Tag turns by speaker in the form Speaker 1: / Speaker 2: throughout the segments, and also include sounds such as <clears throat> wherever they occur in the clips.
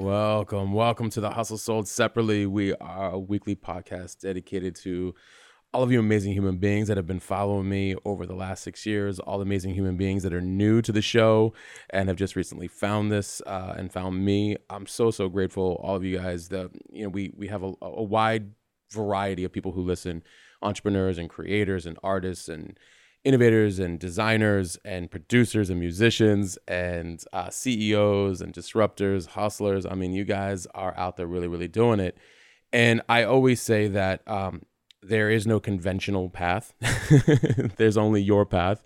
Speaker 1: Welcome, welcome to the Hustle Sold Separately. We are a weekly podcast dedicated to all of you amazing human beings that have been following me over the last six years, all the amazing human beings that are new to the show and have just recently found this uh, and found me. I'm so so grateful, all of you guys. That you know, we we have a, a wide variety of people who listen, entrepreneurs and creators and artists and innovators and designers and producers and musicians and uh, CEOs and disruptors, hustlers. I mean, you guys are out there really, really doing it. And I always say that um, there is no conventional path, <laughs> there's only your path.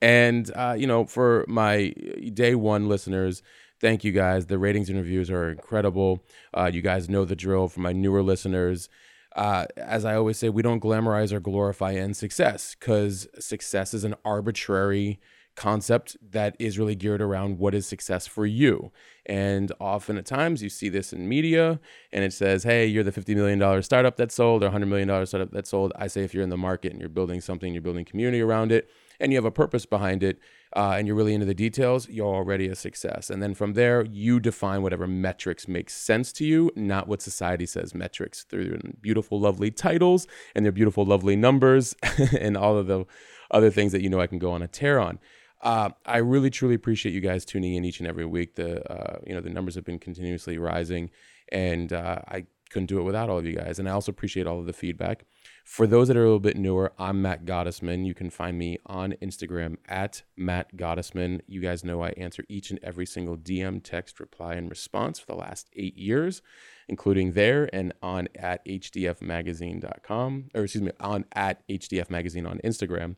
Speaker 1: And, uh, you know, for my day one listeners, thank you guys. The ratings and reviews are incredible. Uh, you guys know the drill. For my newer listeners, uh, as I always say, we don't glamorize or glorify end success because success is an arbitrary concept that is really geared around what is success for you. And often at times you see this in media and it says, hey, you're the $50 million startup that sold or $100 million startup that sold. I say if you're in the market and you're building something, you're building community around it, and you have a purpose behind it, uh, and you're really into the details, you're already a success. And then from there, you define whatever metrics make sense to you, not what society says metrics through beautiful, lovely titles and their beautiful, lovely numbers <laughs> and all of the other things that you know I can go on a tear on. Uh, I really truly appreciate you guys tuning in each and every week. The uh, you know the numbers have been continuously rising, and uh, I couldn't do it without all of you guys. And I also appreciate all of the feedback. For those that are a little bit newer, I'm Matt Gottesman. You can find me on Instagram at Matt Gottesman. You guys know I answer each and every single DM, text, reply, and response for the last eight years, including there and on at hdfmagazine.com, or excuse me, on at hdf magazine on Instagram.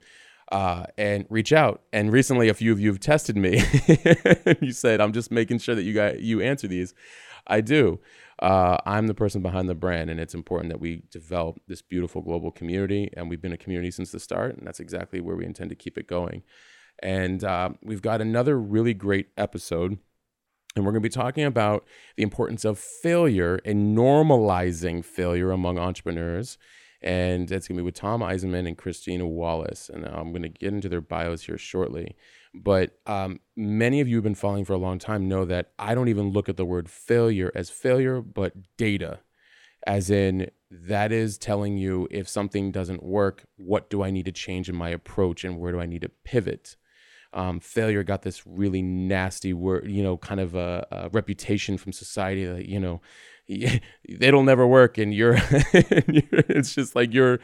Speaker 1: Uh, and reach out. And recently, a few of you have tested me. <laughs> you said, "I'm just making sure that you got you answer these." I do. Uh, I'm the person behind the brand, and it's important that we develop this beautiful global community. And we've been a community since the start, and that's exactly where we intend to keep it going. And uh, we've got another really great episode. And we're going to be talking about the importance of failure and normalizing failure among entrepreneurs. And it's going to be with Tom Eisenmann and Christina Wallace. And I'm going to get into their bios here shortly. But um, many of you have been following for a long time know that I don't even look at the word failure as failure, but data, as in that is telling you if something doesn't work, what do I need to change in my approach and where do I need to pivot? Um, failure got this really nasty word, you know, kind of a, a reputation from society that, you know, <laughs> it'll never work <laughs> and you're, it's just like you're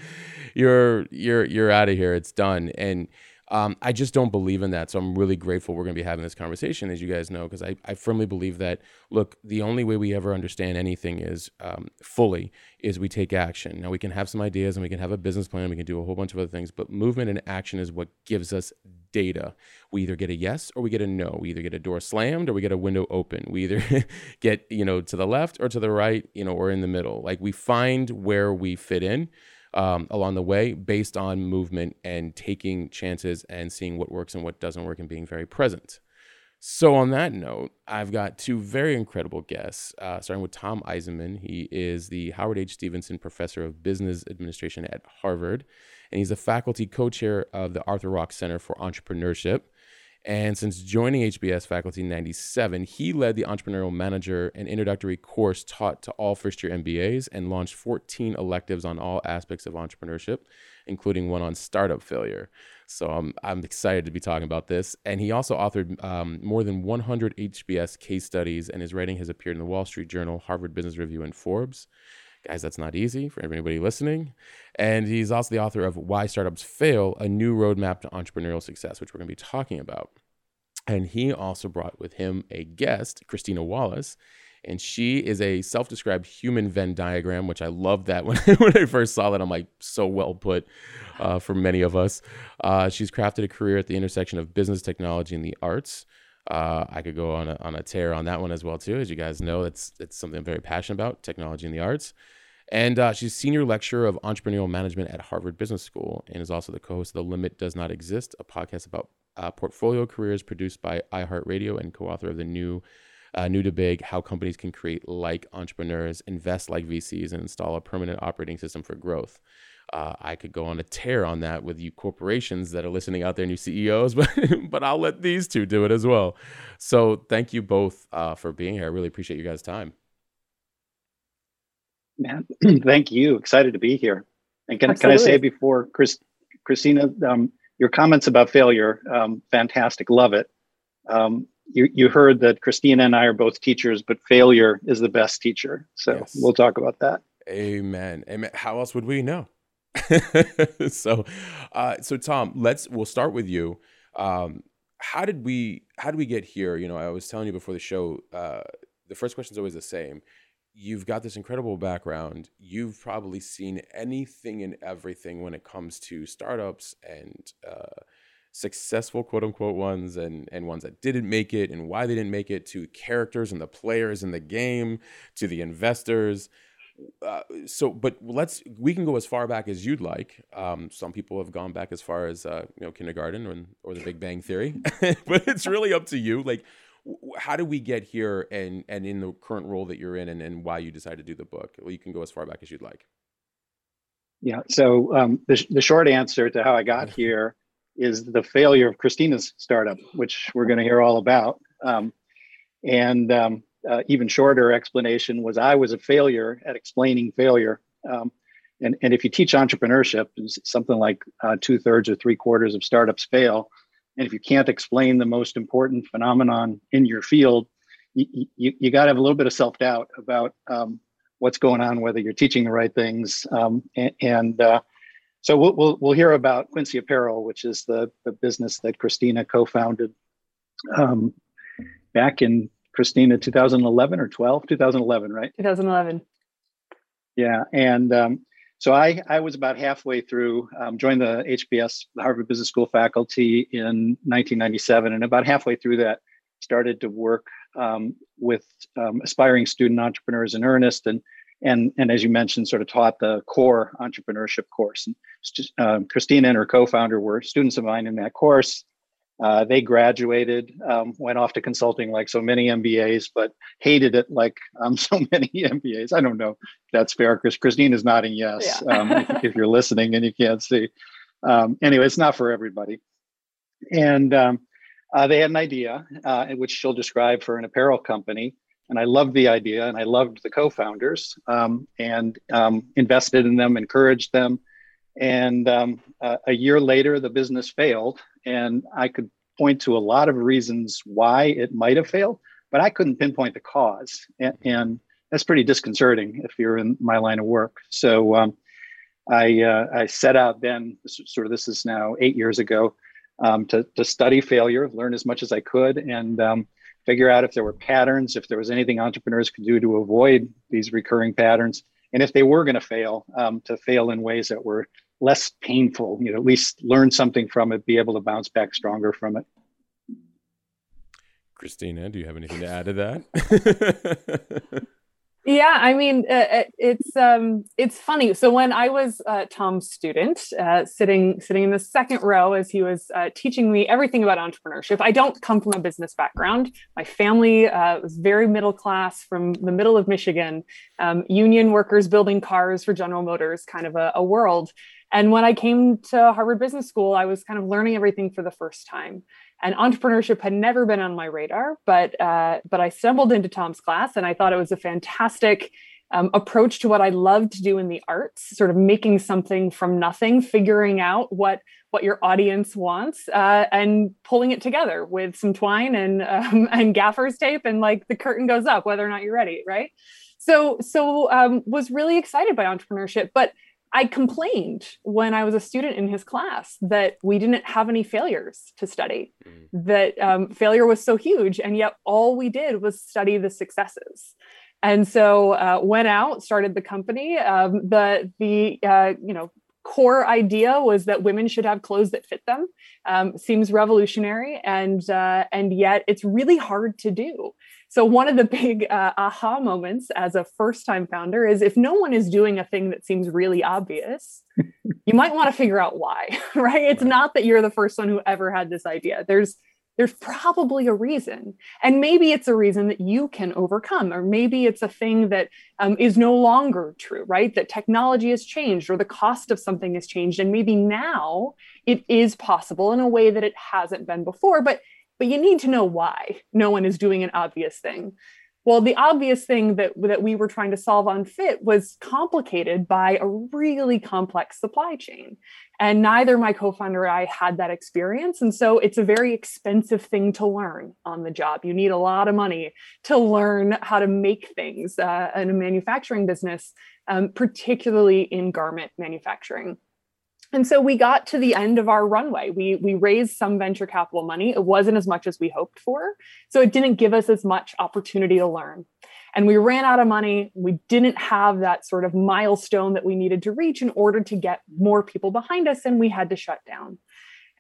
Speaker 1: you're you're you're out of here. It's done. And um, I just don't believe in that. So I'm really grateful we're going to be having this conversation, as you guys know, because I, I firmly believe that, look, the only way we ever understand anything is um, fully is we take action. Now, we can have some ideas and we can have a business plan, we can do a whole bunch of other things, but movement and action is what gives us data. We either get a yes or we get a no. We either get a door slammed or we get a window open. We either <laughs> get, you know, to the left or to the right, you know, or in the middle. Like we find where we fit in um, along the way based on movement and taking chances and seeing what works and what doesn't work and being very present. So, on that note, I've got two very incredible guests, uh, starting with Tom Eisenmann. He is the Howard H. Stevenson Professor of Business Administration at Harvard, and he's the faculty co chair of the Arthur Rock Center for Entrepreneurship. And since joining HBS faculty in 97, he led the entrepreneurial manager and introductory course taught to all first year MBAs and launched 14 electives on all aspects of entrepreneurship, including one on startup failure. So I'm, I'm excited to be talking about this. And he also authored um, more than 100 HBS case studies, and his writing has appeared in the Wall Street Journal, Harvard Business Review, and Forbes. Guys, that's not easy for anybody listening. And he's also the author of Why Startups Fail A New Roadmap to Entrepreneurial Success, which we're going to be talking about. And he also brought with him a guest, Christina Wallace. And she is a self described human Venn diagram, which I love that <laughs> when, when I first saw that. I'm like, so well put uh, for many of us. Uh, she's crafted a career at the intersection of business, technology, and the arts. Uh, I could go on a, on a tear on that one as well too. As you guys know, it's it's something I'm very passionate about, technology and the arts. And uh, she's senior lecturer of entrepreneurial management at Harvard Business School, and is also the co-host of The Limit Does Not Exist, a podcast about uh, portfolio careers produced by iHeartRadio, and co-author of the new uh, New to Big: How Companies Can Create Like Entrepreneurs, Invest Like VCs, and Install a Permanent Operating System for Growth. Uh, I could go on a tear on that with you corporations that are listening out there, new CEOs, <laughs> but but I'll let these two do it as well. So thank you both uh, for being here. I really appreciate you guys' time.
Speaker 2: Man, <clears throat> thank you. Excited to be here. And can, can I say before, Chris, Christina, um, your comments about failure, um, fantastic. Love it. Um, you, you heard that Christina and I are both teachers, but failure is the best teacher. So yes. we'll talk about that.
Speaker 1: Amen. Amen. How else would we know? <laughs> so, uh, so Tom, let's we'll start with you. Um, how did we how did we get here? You know, I was telling you before the show. Uh, the first question is always the same you've got this incredible background. You've probably seen anything and everything when it comes to startups and uh, successful quote unquote ones and, and ones that didn't make it and why they didn't make it to characters and the players in the game to the investors. Uh, so, but let's we can go as far back as you'd like. Um, some people have gone back as far as uh, you know kindergarten or, or the Big Bang Theory, <laughs> but it's really up to you. Like, how did we get here and and in the current role that you're in and, and why you decided to do the book well you can go as far back as you'd like
Speaker 2: yeah so um, the, the short answer to how i got <laughs> here is the failure of christina's startup which we're going to hear all about um, and um, uh, even shorter explanation was i was a failure at explaining failure um, and, and if you teach entrepreneurship something like uh, two-thirds or three-quarters of startups fail and if you can't explain the most important phenomenon in your field, you, you, you got to have a little bit of self doubt about um, what's going on, whether you're teaching the right things. Um, and, and uh, so we'll, we'll, we'll, hear about Quincy Apparel, which is the, the business that Christina co founded um, back in Christina 2011 or 12, 2011, right?
Speaker 3: 2011.
Speaker 2: Yeah. And um, so I, I was about halfway through, um, joined the HBS, the Harvard Business School faculty in 1997, and about halfway through that, started to work um, with um, aspiring student entrepreneurs in earnest, and and and as you mentioned, sort of taught the core entrepreneurship course. And um, Christina and her co-founder were students of mine in that course, uh, they graduated, um, went off to consulting like so many MBAs, but hated it like um, <laughs> so many MBAs. I don't know if that's fair. Chris, Christine is nodding yes yeah. um, if, if, you're listening and you can't see. Um, anyway, it's not for everybody. And um, uh, they had an idea, uh, which she'll describe for an apparel company. And I loved the idea and I loved the co founders um, and invested in them, encouraged them. And um, uh, a year later, the business failed. And I could point to a lot of reasons why it might have failed, but I couldn't pinpoint the cause. And, and that's pretty disconcerting if you're in my line of work. So um, I, uh, I set out then, sort of this is now eight years ago, um, to, to study failure, learn as much as I could, and um, figure out if there were patterns, if there was anything entrepreneurs could do to avoid these recurring patterns and if they were going to fail, um, to fail in ways that were less painful. You know, at least learn something from it, be able to bounce back stronger from it.
Speaker 1: Christina, do you have anything to add to that? <laughs>
Speaker 3: yeah i mean uh, uh, it's um it's funny so when i was uh, tom's student uh, sitting sitting in the second row as he was uh, teaching me everything about entrepreneurship i don't come from a business background my family uh, was very middle class from the middle of michigan um, union workers building cars for general motors kind of a, a world and when i came to harvard business school i was kind of learning everything for the first time. And entrepreneurship had never been on my radar but uh, but i stumbled into tom's class and i thought it was a fantastic um, approach to what i love to do in the arts sort of making something from nothing figuring out what what your audience wants uh, and pulling it together with some twine and um, <laughs> and gaffer's tape and like the curtain goes up whether or not you're ready right? So so um, was really excited by entrepreneurship but I complained when I was a student in his class that we didn't have any failures to study, mm. that um, failure was so huge. And yet all we did was study the successes. And so uh, went out, started the company. Um, the the uh, you know core idea was that women should have clothes that fit them. Um, seems revolutionary, and uh, and yet it's really hard to do. So one of the big uh, aha moments as a first-time founder is if no one is doing a thing that seems really obvious, <laughs> you might want to figure out why. <laughs> Right? It's not that you're the first one who ever had this idea. There's there's probably a reason. And maybe it's a reason that you can overcome, or maybe it's a thing that um, is no longer true, right? That technology has changed or the cost of something has changed. And maybe now it is possible in a way that it hasn't been before. But but you need to know why no one is doing an obvious thing. Well, the obvious thing that, that we were trying to solve on Fit was complicated by a really complex supply chain. And neither my co founder or I had that experience. And so it's a very expensive thing to learn on the job. You need a lot of money to learn how to make things uh, in a manufacturing business, um, particularly in garment manufacturing. And so we got to the end of our runway. We we raised some venture capital money. It wasn't as much as we hoped for. So it didn't give us as much opportunity to learn. And we ran out of money. We didn't have that sort of milestone that we needed to reach in order to get more people behind us, and we had to shut down.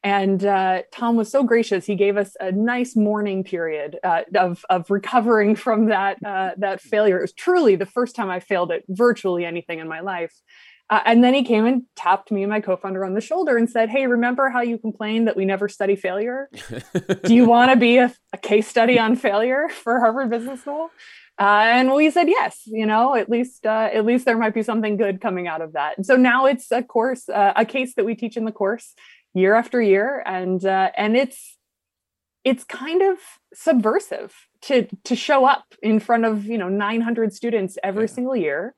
Speaker 3: And uh, Tom was so gracious; he gave us a nice mourning period uh, of of recovering from that uh, that failure. It was truly the first time I failed at virtually anything in my life. Uh, and then he came and tapped me and my co-founder on the shoulder and said, "Hey, remember how you complained that we never study failure? <laughs> Do you want to be a, a, case study on failure for Harvard Business School?" Uh, and we said yes. You know, at least uh, at least there might be something good coming out of that. And so now it's a course, uh, a case that we teach in the course year after year, and uh, and it's it's kind of subversive to to show up in front of you know 900 students every yeah. single year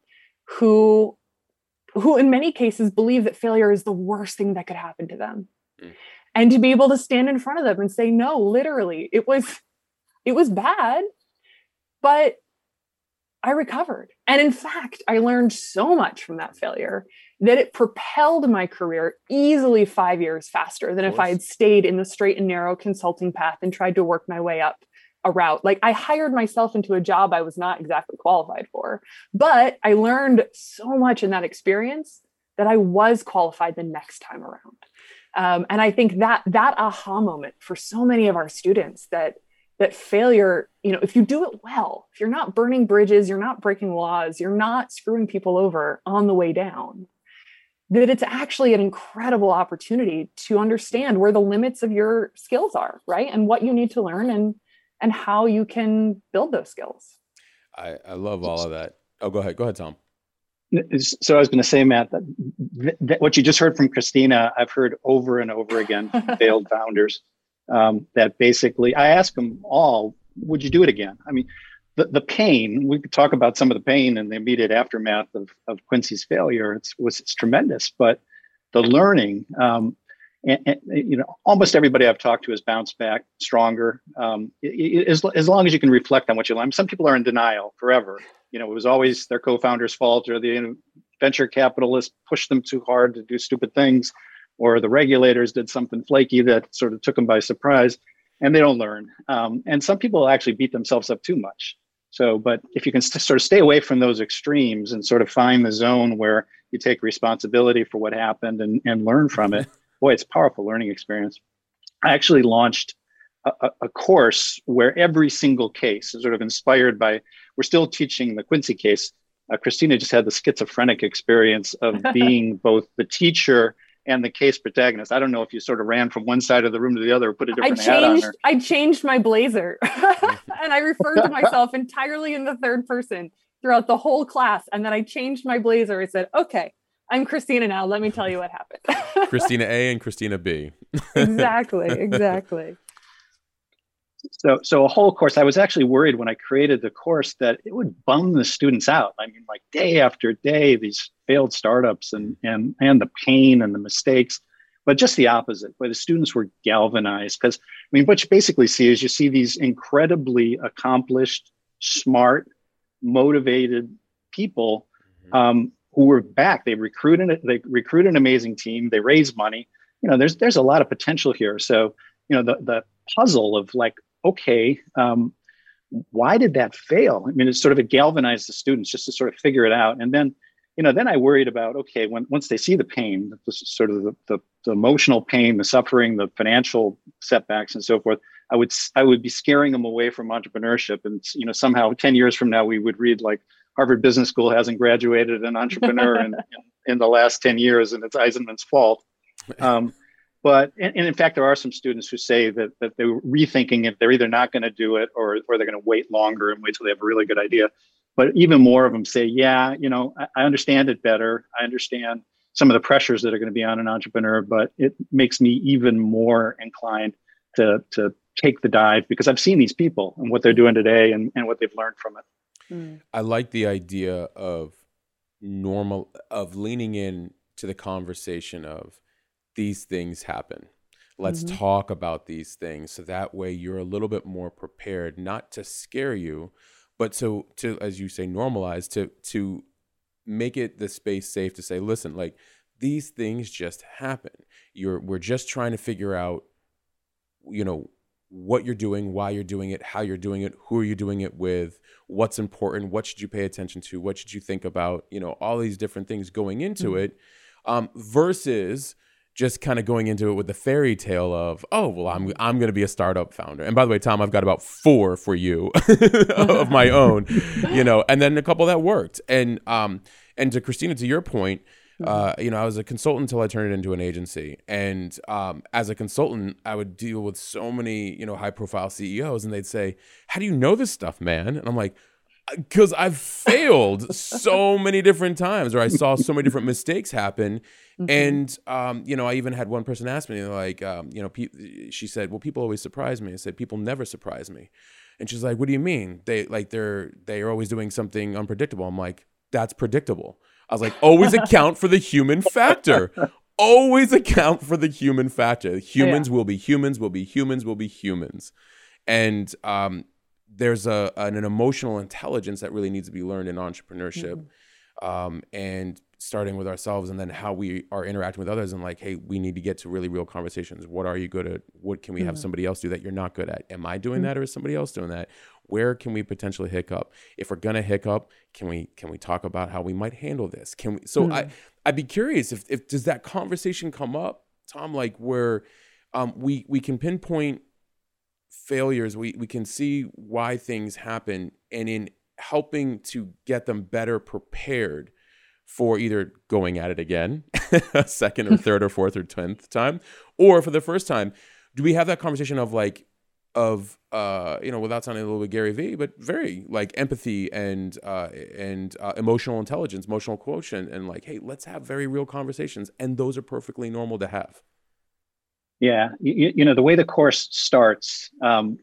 Speaker 3: who who in many cases believe that failure is the worst thing that could happen to them. Mm. and to be able to stand in front of them and say no literally it was it was bad but i recovered. And in fact i learned so much from that failure that it propelled my career easily 5 years faster than if i had stayed in the straight and narrow consulting path and tried to work my way up a route. Like I hired myself into a job I was not exactly qualified for, but I learned so much in that experience that I was qualified the next time around. Um, and I think that that aha moment for so many of our students that that failure, you know, if you do it well, if you're not burning bridges, you're not breaking laws, you're not screwing people over on the way down, that it's actually an incredible opportunity to understand where the limits of your skills are, right? And what you need to learn and and how you can build those skills.
Speaker 1: I, I love all of that. Oh, go ahead. Go ahead, Tom.
Speaker 2: So I was going to say, Matt, that, that what you just heard from Christina, I've heard over and over again from <laughs> failed founders. Um, that basically, I ask them all, "Would you do it again?" I mean, the, the pain. We could talk about some of the pain and the immediate aftermath of, of Quincy's failure. It's was it's tremendous, but the learning. Um, and, and, you know almost everybody I've talked to has bounced back stronger. Um, as, as long as you can reflect on what you learned. Some people are in denial forever. You know, it was always their co-founder's fault, or the venture capitalists pushed them too hard to do stupid things, or the regulators did something flaky that sort of took them by surprise, and they don't learn. Um, and some people actually beat themselves up too much. So, but if you can st- sort of stay away from those extremes and sort of find the zone where you take responsibility for what happened and, and learn from it, boy, it's a powerful learning experience. I actually launched a, a, course where every single case is sort of inspired by, we're still teaching the Quincy case. Uh, Christina just had the schizophrenic experience of <laughs> being both the teacher and the case protagonist. I don't know if you sort of ran from one side of the room to the other or put a different
Speaker 3: I
Speaker 2: changed, hat on her.
Speaker 3: I changed my blazer <laughs> and I referred to myself <laughs> entirely in the third person throughout the whole class. And then I changed my blazer. I said, okay, I'm Christina now. Let me tell you what happened. <laughs>
Speaker 1: Christina A and Christina B.
Speaker 3: exactly, <laughs> exactly.
Speaker 2: So, so a whole course. I was actually worried when I created the course that it would bum the students out. I mean, like day after day, these failed startups and and and the pain and the mistakes, but just the opposite. Where the students were galvanized because I mean, what you basically see is you see these incredibly accomplished, smart, motivated people mm-hmm. um, who were back. They recruited they recruited an amazing team. They raised money. You know, there's there's a lot of potential here. So you know, the the puzzle of like, okay, um, why did that fail? I mean, it sort of it galvanized the students just to sort of figure it out. And then you know, then I worried about okay, when once they see the pain, the sort of the, the, the emotional pain, the suffering, the financial setbacks, and so forth. I would I would be scaring them away from entrepreneurship, and you know, somehow ten years from now, we would read like Harvard Business School hasn't graduated an entrepreneur in, in, <laughs> in the last ten years, and it's Eisenmann's fault. <laughs> Um, but and, and, in fact, there are some students who say that that they're rethinking if they're either not going to do it or or they're going to wait longer and wait till they have a really good idea but even more of them say, yeah, you know, I, I understand it better. I understand some of the pressures that are going to be on an entrepreneur, but it makes me even more inclined to to take the dive because I've seen these people and what they're doing today and, and what they've learned from it.
Speaker 1: Hmm. I like the idea of normal of leaning in to the conversation of these things happen. Let's mm-hmm. talk about these things so that way you're a little bit more prepared, not to scare you, but to to as you say normalize to to make it the space safe to say listen like these things just happen you're we're just trying to figure out you know what you're doing why you're doing it how you're doing it who are you doing it with what's important what should you pay attention to what should you think about you know all these different things going into mm-hmm. it um, versus just kind of going into it with the fairy tale of, oh, well, I'm I'm going to be a startup founder. And by the way, Tom, I've got about four for you <laughs> of my <laughs> own, you know, and then a couple that worked. And um and to Christina, to your point, uh, you know, I was a consultant until I turned it into an agency. And um, as a consultant, I would deal with so many, you know, high profile CEOs, and they'd say, "How do you know this stuff, man?" And I'm like, because I've failed <laughs> so many different times, or I saw so many different mistakes happen. Mm-hmm. And um, you know, I even had one person ask me, like, um, you know, pe- she said, "Well, people always surprise me." I said, "People never surprise me." And she's like, "What do you mean? They like they're they are always doing something unpredictable." I'm like, "That's predictable." I was like, "Always account for the human factor." Always account for the human factor. Humans yeah. will be humans, will be humans, will be humans. And um, there's a an, an, emotional intelligence that really needs to be learned in entrepreneurship mm-hmm. um, and starting with ourselves and then how we are interacting with others and like hey we need to get to really real conversations what are you good at what can we mm-hmm. have somebody else do that you're not good at am i doing mm-hmm. that or is somebody else doing that where can we potentially hiccup if we're to hiccup can we can we talk about how we might handle this can we so i mm-hmm. i'd be curious if, if does that conversation come up tom like where um, we we can pinpoint failures, we, we can see why things happen. And in helping to get them better prepared for either going at it again, a <laughs> second or third or fourth or tenth time, or for the first time, do we have that conversation of like, of uh, you know, without sounding a little bit Gary Vee, but very like empathy and uh, and uh, emotional intelligence, emotional quotient, and like, hey, let's have very real conversations, and those are perfectly normal to have.
Speaker 2: Yeah, you, you know the way the course starts, um,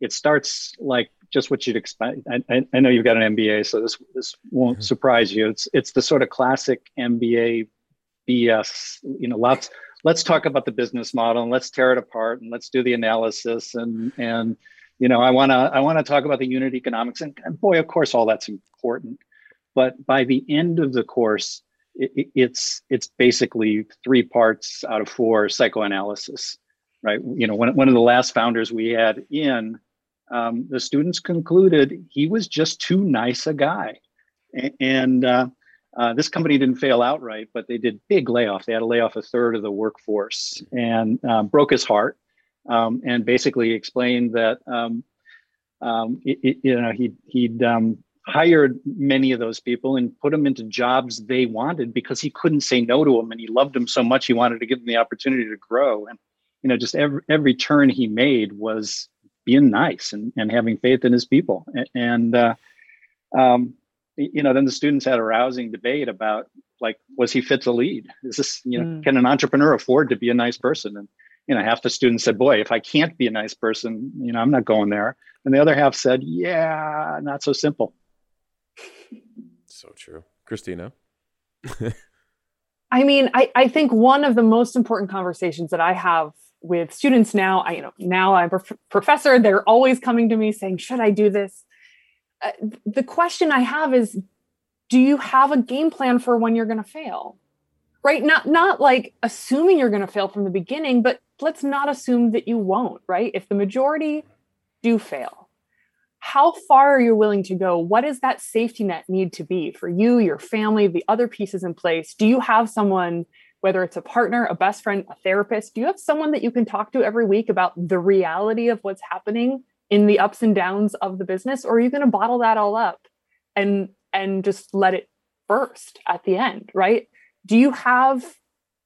Speaker 2: it starts like just what you'd expect. I, I, know you've got an MBA, so this this won't mm-hmm. surprise you. It's it's the sort of classic MBA BS. You know, lots. Let's talk about the business model and let's tear it apart and let's do the analysis and and you know I want to I want to talk about the unit economics and, and boy, of course, all that's important. But by the end of the course, it, it's it's basically three parts out of four psychoanalysis, right? You know, one one of the last founders we had in, um, the students concluded he was just too nice a guy, and uh, uh, this company didn't fail outright, but they did big layoff. They had to lay off a third of the workforce and um, broke his heart, um, and basically explained that. Um, um, it, it, you know, he he'd um, hired many of those people and put them into jobs they wanted because he couldn't say no to them and he loved them so much he wanted to give them the opportunity to grow and you know just every every turn he made was being nice and, and having faith in his people and uh, um, you know then the students had a rousing debate about like was he fit to lead is this you know mm. can an entrepreneur afford to be a nice person and you know half the students said boy if i can't be a nice person you know i'm not going there and the other half said yeah not so simple
Speaker 1: so true. Christina. <laughs>
Speaker 3: I mean, I, I think one of the most important conversations that I have with students now, I you know now I'm a professor. They're always coming to me saying, "Should I do this?" Uh, the question I have is, do you have a game plan for when you're going to fail? Right? Not not like assuming you're going to fail from the beginning, but let's not assume that you won't. Right? If the majority do fail, how far are you willing to go? What does that safety net need to be for you, your family, the other pieces in place? Do you have someone, whether it's a partner, a best friend, a therapist, do you have someone that you can talk to every week about the reality of what's happening in the ups and downs of the business? Or are you going to bottle that all up and and just let it burst at the end, right? Do you have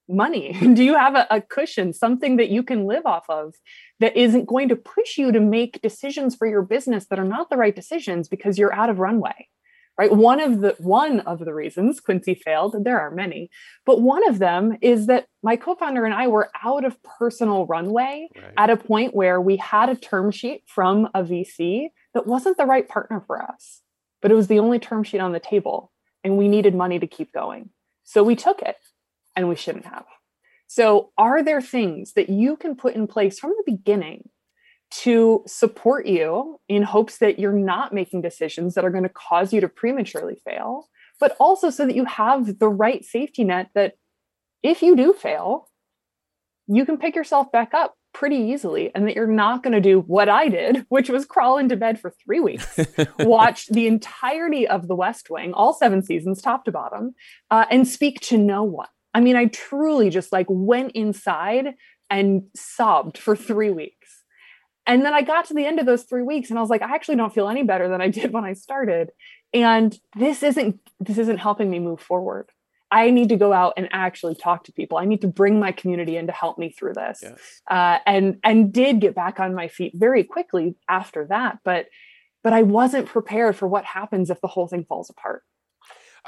Speaker 3: money? <laughs> Do you have a, a, cushion, something that you can live off of that isn't going to push you to make decisions for your business that are not the right decisions because you're out of runway? Right. One of the one of the reasons Quincy failed, and there are many, but one of them is that my co-founder and I were out of personal runway right. at a point where we had a term sheet from a VC that wasn't the right partner for us, but it was the only term sheet on the table, and we needed money to keep going. So we took it and we shouldn't have. So, are there things that you can put in place from the beginning to support you in hopes that you're not making decisions that are going to cause you to prematurely fail, but also so that you have the right safety net that if you do fail, you can pick yourself back up pretty easily and that you're not going to do what I did, <laughs> which was crawl into bed for three weeks, <laughs> watch the entirety of The West Wing, all seven seasons, top to bottom, uh, and speak to no one. I mean, I truly just like went inside and sobbed for three weeks. And then I got to the end of those three weeks and I was like, I actually don't feel any better than I did <laughs> when I started. And this isn't this isn't helping me move forward. I need to go out and actually talk to people. I need to bring my community in to help me through this. Yes. Uh, and and did get back on my feet very quickly after that. But but I wasn't prepared for what happens if the whole thing falls apart.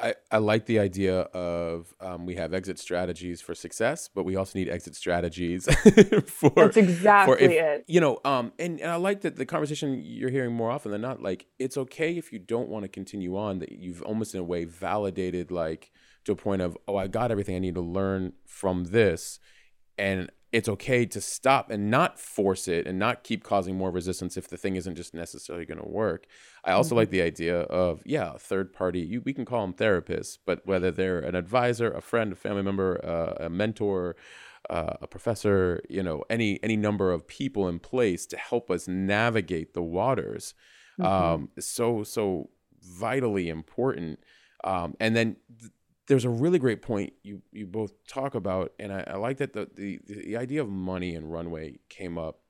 Speaker 1: I, I like the idea of um, we have exit strategies for success, but we also need exit strategies <laughs> for.
Speaker 3: That's exactly for if, it.
Speaker 1: You know, um, and, and I like that the conversation you're hearing more often than not. Like, it's okay if you don't want to continue on. That you've almost in a way validated, like to a point of, oh, I got everything I need to learn from this, and it's okay to stop and not force it and not keep causing more resistance if the thing isn't just necessarily going to work. I also mm-hmm. like the idea of yeah, third party. You, we can call them therapists, but whether they're an advisor, a friend, a family member, uh, a mentor, uh, a professor, you know, any any number of people in place to help us navigate the waters, mm-hmm. um, so so vitally important. Um, and then th- there's a really great point you you both talk about, and I, I like that the, the the idea of money and runway came up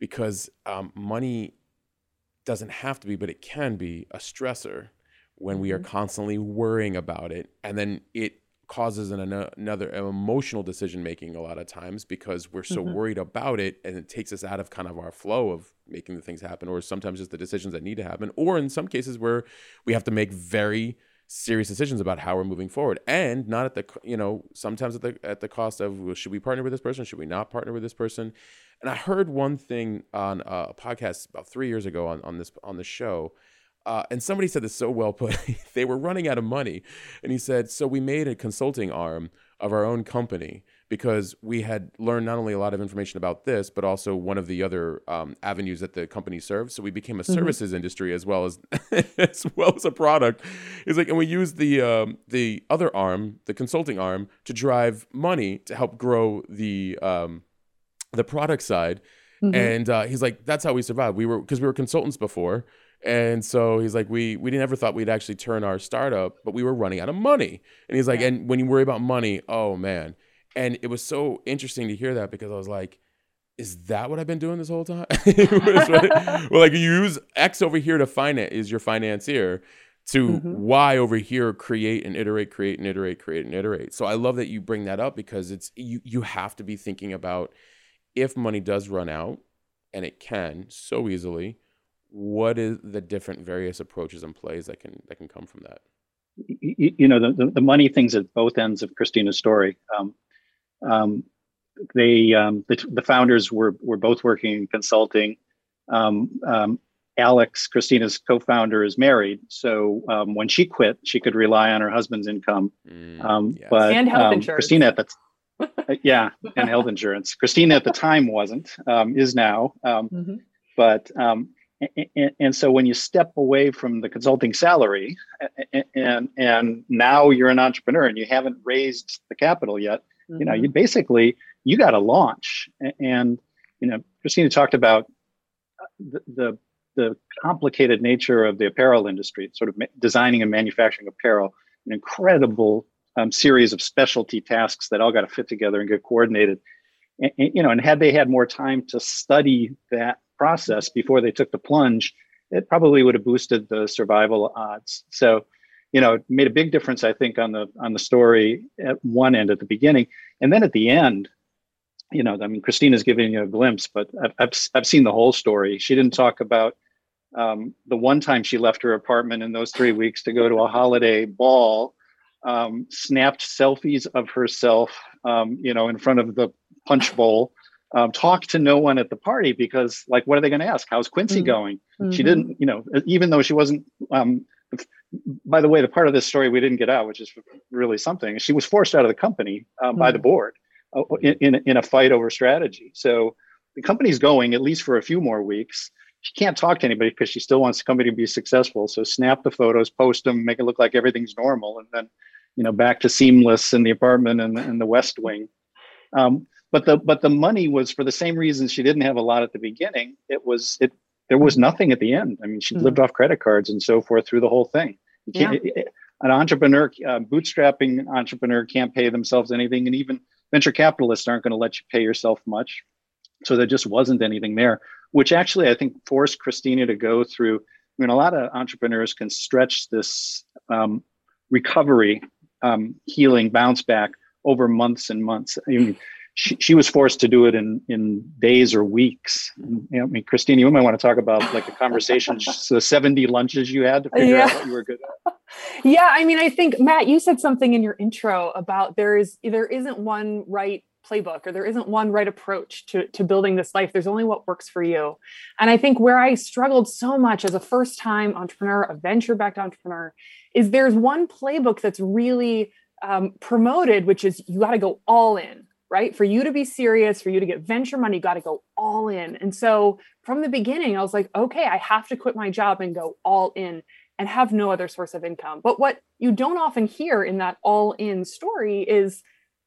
Speaker 1: because um, money doesn't have to be, but it can be a stressor when we are mm-hmm. constantly worrying about it, and then it causes an, another emotional decision making a lot of times because we're so mm-hmm. worried about it and it takes us out of kind of our flow of making the things happen or sometimes just the decisions that need to happen or in some cases where we have to make very serious decisions about how we're moving forward and not at the you know sometimes at the at the cost of well, should we partner with this person? Should we not partner with this person? And i heard one thing on a podcast about three years ago on, on this on the show uh, and somebody said this so well put <laughs> they were running out of money. And he said so we made a consulting arm of our own company because we had learned not only a lot of information about this, but also one of the other um, avenues that the company serves. So we became a mm-hmm. services industry as well as <laughs> as well as a product. Is like, and we used the um, the other arm, the consulting arm, to drive money to help grow the um, the product side. Mm-hmm. And uh, he's like, that's how we survived. We were because we were consultants before. And so he's like, we we never thought we'd actually turn our startup, but we were running out of money. And he's like, yeah. and when you worry about money, oh man, and it was so interesting to hear that because I was like, is that what I've been doing this whole time? <laughs> <laughs> well, like you use X over here to finance is your financier to mm-hmm. Y over here create and iterate, create and iterate, create and iterate. So I love that you bring that up because it's you you have to be thinking about if money does run out, and it can so easily, what is the different various approaches and plays that can that can come from that?
Speaker 2: You, you know the, the money things at both ends of Christina's story. Um, um, they um, the, the, founders were were both working in consulting. Um, um Alex, Christina's co-founder, is married, so um, when she quit, she could rely on her husband's income.
Speaker 3: Mm, um, yes. But and health insurance.
Speaker 2: Christina at the <laughs> uh, yeah, and health insurance. Christina at the time wasn't, is now. Mm-hmm. But and, and, so when you step away from the consulting salary and, and and now you're an entrepreneur and you haven't raised the capital yet Mm-hmm. You know, you mm-hmm. basically you got to launch. And you know, Christina talked about uh, the, the the complicated nature of the apparel industry, sort of ma- designing and manufacturing apparel, an incredible um, series of specialty tasks that all got to fit together and get coordinated. And, and, you know, and had they had more time to study that process before they took the plunge, it probably would have boosted the survival odds. So, you know, it made a big difference, I think, on the on the story at one end at the beginning, and then at the end, you know, I mean, Christina's giving you a glimpse, but I've I've, I've seen the whole story. She didn't talk about um, the one time she left her apartment in those three weeks to go to a holiday ball, um, snapped selfies of herself, um, you know, in front of the punch bowl. Um, talked to no one at the party because, like, what are they going to ask? How's Quincy mm-hmm. going? Mm-hmm. She didn't, you know, even though she wasn't. Um, by the way, the part of this story we didn't get out, which is really something, she was forced out of the company mm-hmm. by the mm. board uh, in, in, in a fight over strategy. So the company's going at least for a few more weeks she can't talk to anybody because she still wants the company to be successful. So snap the photos, post them, make it look like everything's normal, and then, you know, back to seamless in the apartment and in the West Wing. Um, but the but the money was for the same reasons she didn't have a lot at the beginning. It was it there was nothing at the end. I mean, she mm lived off credit cards and so forth through the whole thing. Yeah. an entrepreneur, uh, bootstrapping entrepreneur can't pay themselves anything, and even venture capitalists aren't going to let you pay yourself much. So there just wasn't anything there which actually I think forced Christina to go through. I mean, a lot of entrepreneurs can stretch this um, recovery, um, healing, bounce back over months and months. I mean, she, she was forced to do it in in days or weeks. You know, I mean, Christina, you might want to talk about like the conversations, <laughs> the seventy lunches you had to figure yeah. out what you were good at. <laughs>
Speaker 3: Yeah, I mean, I think Matt, you said something in your intro about there is there isn't one right playbook or there isn't one right approach to, to building this life there's only what works for you and i think where i struggled so much as a first time entrepreneur a venture backed entrepreneur is there's one playbook that's really um, promoted which is you got to go all in right for you to be serious for you to get venture money you got to go all in and so from the beginning i was like okay i have to quit my job and go all in and have no other source of income but what you don't often hear in that all in story is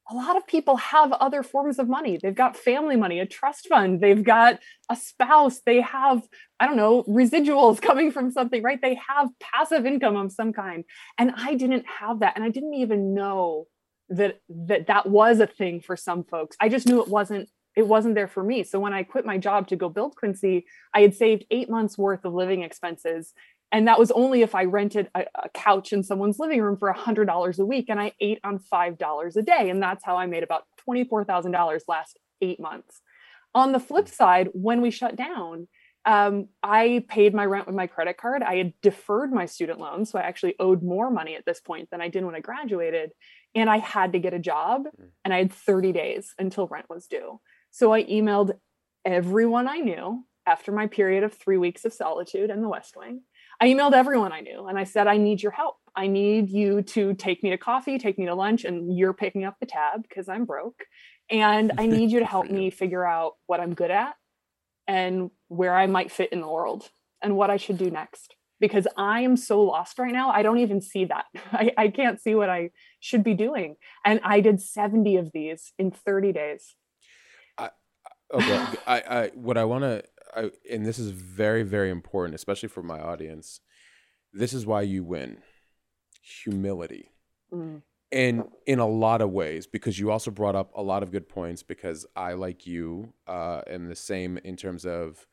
Speaker 3: a lot of people have other forms of money. They've got family money, a trust fund, they've got a spouse, they have, I don't know, residuals <laughs> coming from something, right? They have passive income of some kind. And I didn't have that. And I didn't even know that that that was a thing for some folks. I just knew it wasn't it wasn't there for me. So when I quit my job to go build Quincy, I had saved 8 months worth of living expenses and that was only if i rented a, a couch in someone's living room for $100 a week and i ate on $5 a day and that's how i made about $24000 last eight months on the flip side when we shut down um, i paid my rent with my credit card i had deferred my student loans so i actually owed more money at this point than i did when i graduated and i had to get a job mm. and i had 30 days until rent was due so i emailed everyone i knew after my period of three weeks of solitude in the west wing I emailed everyone I knew and I said, I need your help. I need you to take me to coffee, take me to lunch, and you're picking up the tab because I'm broke. And I <laughs> need you to help me figure out what I'm good at and where I might fit in the world and what I should do next. Because I am so lost right now. I don't even see that. <laughs> I, I can't see what I should be doing. And I did 70 of these in 30 days.
Speaker 1: I, okay. I, I, what I want to I, and this is very, very important, especially for my audience. This is why you win humility. Mm. And in a lot of ways, because you also brought up a lot of good points, because I, like you, uh, am the same in terms of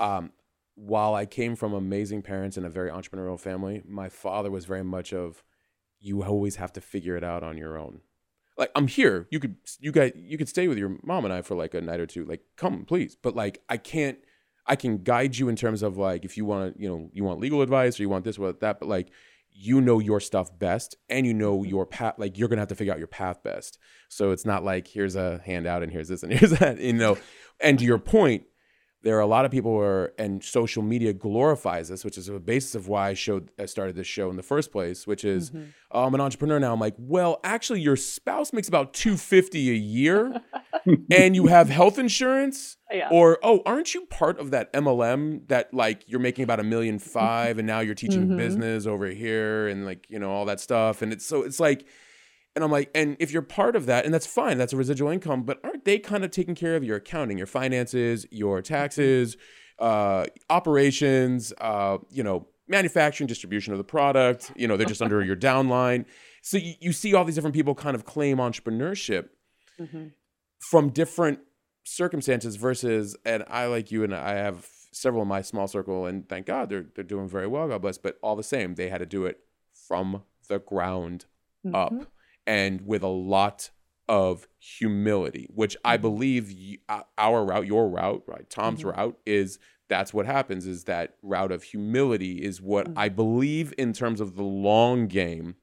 Speaker 1: um, while I came from amazing parents and a very entrepreneurial family, my father was very much of you always have to figure it out on your own like I'm here. You could you guys you could stay with your mom and I for like a night or two. Like come please. But like I can't I can guide you in terms of like if you want to, you know, you want legal advice or you want this or that, but like you know your stuff best and you know your mm-hmm. path like you're gonna have to figure out your path best. So it's not like here's a handout and here's this and <laughs> here's that, you know. And to your point, there are a lot of people who are, and social media glorifies this, which is the basis of why I showed I started this show in the first place, which is mm-hmm. oh, I'm an entrepreneur now. I'm like, well, actually, your spouse makes about 250 a year, <laughs> and you have health insurance. Yeah. Or oh, aren't you part of that MLM that like you're making about a million five, and now you're teaching mm-hmm. business over here, and like you know all that stuff, and it's so it's like and I'm like, and if you're part of that, and that's fine, that's a residual income, but aren't they kind of taking care of your accounting, your finances, your taxes, uh, operations, uh, you know, manufacturing, distribution of the product. You know, they're just under your <laughs> downline. So you, you see all these different people kind of claim entrepreneurship
Speaker 3: Mm-hmm.
Speaker 1: from different circumstances versus and I like you and I have several in my small circle and thank God they're they're doing very well, God bless, but all the same, they had to do it from the ground up
Speaker 3: Mhm.
Speaker 1: And with a lot of humility, which I
Speaker 3: Mm-hmm.
Speaker 1: believe y- uh, our route, your route, right, Tom's
Speaker 3: Mhm.
Speaker 1: route is that's what happens is that route of humility is what
Speaker 3: Mhm.
Speaker 1: I believe in terms of the long game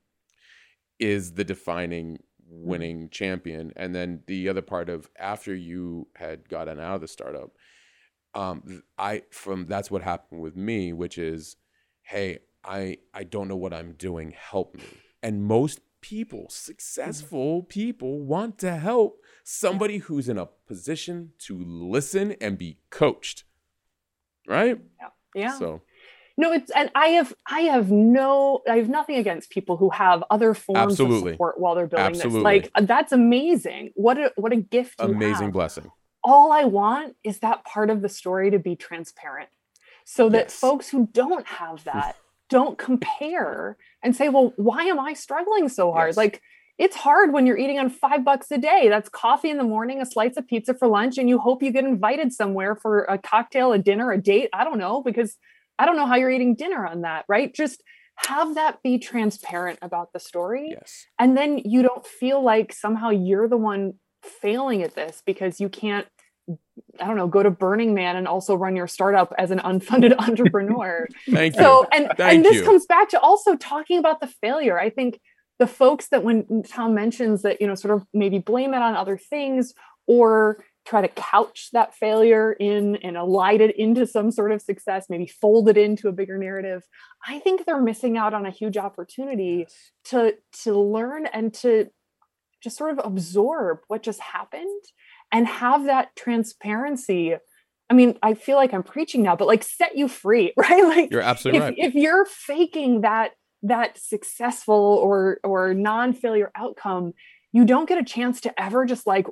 Speaker 1: is the defining
Speaker 3: Mm-hmm.
Speaker 1: winning champion and then the other part of after you had gotten out of the startup um i from that's what happened with me which is hey i i don't know what i'm doing help me and most people mm-hmm. successful people want to help somebody who's in a position to listen and be coached right
Speaker 3: Yeah. yeah.
Speaker 1: so
Speaker 3: No, it's and I have I have no I have nothing against people who have other forms
Speaker 1: Absolutely.
Speaker 3: of support while they're building
Speaker 1: Absolutely.
Speaker 3: this. Like that's amazing. What a what a gift you
Speaker 1: amazing blessing
Speaker 3: All I want is that part of the story to be transparent. So that
Speaker 1: Yes.
Speaker 3: folks who don't have that don't compare and say, well, why am I struggling so hard?
Speaker 1: Yes.
Speaker 3: Like it's hard when you're eating on five bucks a day. That's coffee in the morning, a slice of pizza for lunch, and you hope you get invited somewhere for a cocktail, a dinner, a date. I don't know, because I don't know how you're eating dinner on that, right? Just have that be transparent about the story.
Speaker 1: yes
Speaker 3: And then you don't feel like somehow you're the one failing at this because you can't, I don't know, go to Burning Man and also run your startup as an unfunded <laughs> entrepreneur.
Speaker 1: thank you
Speaker 3: so and
Speaker 1: Thank
Speaker 3: and this
Speaker 1: you.
Speaker 3: comes back to also talking about the failure. I think the folks that when Tom mentions that, you know, sort of maybe blame it on other things or try to couch that failure in and elide it into some sort of success, maybe fold it into a bigger narrative. I think they're missing out on a huge opportunity to to learn and to just sort of absorb what just happened and have that transparency. I mean, I feel like I'm preaching now, but like set you free, <laughs> right? Like
Speaker 1: you're absolutely
Speaker 3: if,
Speaker 1: right
Speaker 3: if you're faking that that successful or or non-failure outcome, you don't get a chance to ever just like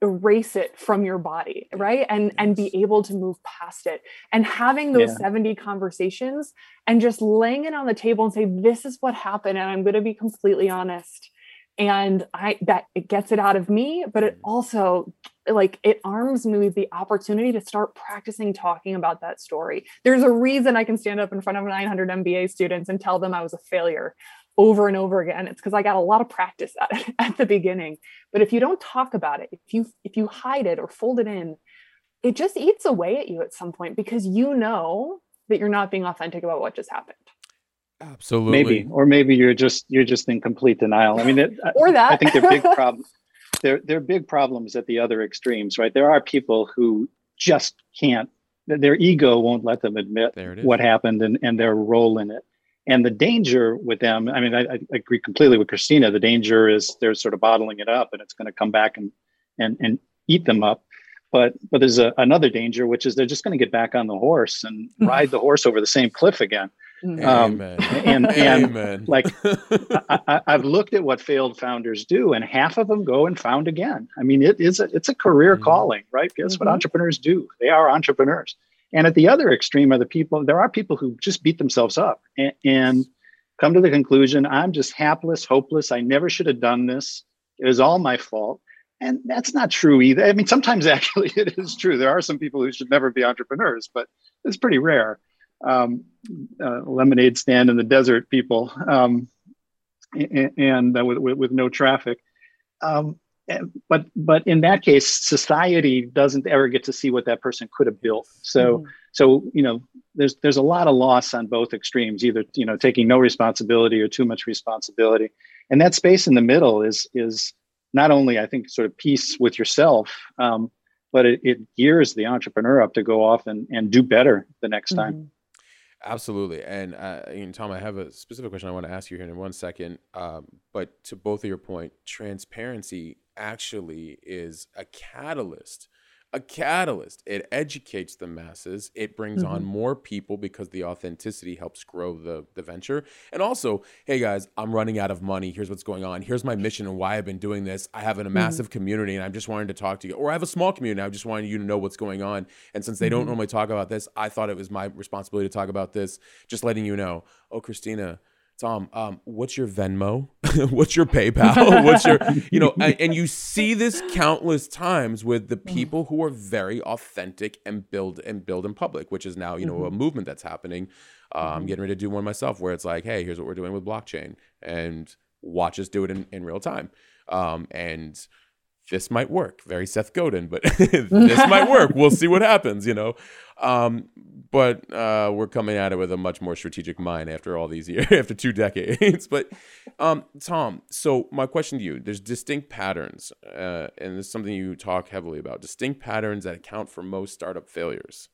Speaker 3: erase it from your body right and and be able to move past it and having those
Speaker 2: Yeah.
Speaker 3: 70 conversations and just laying it on the table and say this is what happened and i'm going to be completely honest and i that it gets it out of me but it mm. also like it arms me with the opportunity to start practicing talking about that story. There's a reason i can stand up in front of 900 mba students and tell them i was a failure over and over again. It's because i got a lot of practice at it <laughs> at the beginning. But if you don't talk about it if you if you hide it or fold it in it just eats away at you at some point because you know that you're not being authentic about what just happened
Speaker 1: absolutely.
Speaker 2: Maybe or maybe you're just you're just in complete denial. I mean it,
Speaker 3: or that.
Speaker 2: I think they're big <laughs> problems they're they're big problems at the other extremes right? There are people who just can't their ego won't let them admit
Speaker 1: there it is.
Speaker 2: what happened and, and their role in it. And the danger with them i mean I, I agree completely with christina. The danger is they're sort of bottling it up and it's going to come back and and and eat them up. But but there's a, another danger which is they're just going to get back on the horse and mm. ride the horse over the same cliff again. Um,
Speaker 1: Amen.
Speaker 2: and and
Speaker 1: Amen.
Speaker 2: like, <laughs> I, I, I've looked at what failed founders do, and half of them go and found again. I mean, it is a, it's a career
Speaker 1: Mhm.
Speaker 2: calling, right? That's what
Speaker 3: Mhm.
Speaker 2: entrepreneurs do. They are entrepreneurs. And at the other extreme are the people. There are people who just beat themselves up and, and come to the conclusion, I'm just hapless, hopeless. I never should have done this. It was all my fault. And that's not true either. I mean, sometimes <laughs> actually it is true. There are some people who should never be entrepreneurs, but it's pretty rare. Um, uh, lemonade stand in the desert people. Um, a- and uh, with, with, with no traffic. Um, but but in that case, society doesn't ever get to see what that person could have built. So
Speaker 3: Mhm.
Speaker 2: so you know, there's there's a lot of loss on both extremes, either you know taking no responsibility or too much responsibility, and that space in the middle is is not only I think sort of peace with yourself, um, but it, it gears the entrepreneur up to go off and and do better the next time.
Speaker 1: Absolutely. And, uh, and Tom, I have a specific question I want to ask you here in one second. Um, but to both of your point, transparency actually is a catalyst a catalyst. It educates the masses. It brings mm-hmm. on more people because the authenticity helps grow the, the venture. And also, hey guys, I'm running out of money. Here's what's going on. Here's my mission and why I've been doing this. I have a mm-hmm. massive mm-hmm. community and I'm just wanting to talk to you. Or I have a small community. I'm just wanted you to know what's going on. And since they mm-hmm. don't normally talk about this, I thought it was my responsibility to talk about this. Just letting you know. Oh, Christina, Tom, um, what's your Venmo? <laughs> what's your PayPal? <laughs> what's your, you know, and, and, you see this countless times with the people who are very authentic and build and build in public, which is now, you know, mm-hmm. a movement that's happening. Uh, mm-hmm. I'm getting ready to do one myself where it's like, hey, here's what we're doing with blockchain, and watch us do it in, in real time. Um, and this might work. Very Seth Godin, but <laughs> this might work. We'll see what happens, you know. Um, but uh, we're coming at it with a much more strategic mind after all these <laughs> years, after two decades. but um, Tom, so my question to you: There's distinct patterns, uh, and this is something you talk heavily about. Distinct patterns that account for most startup failures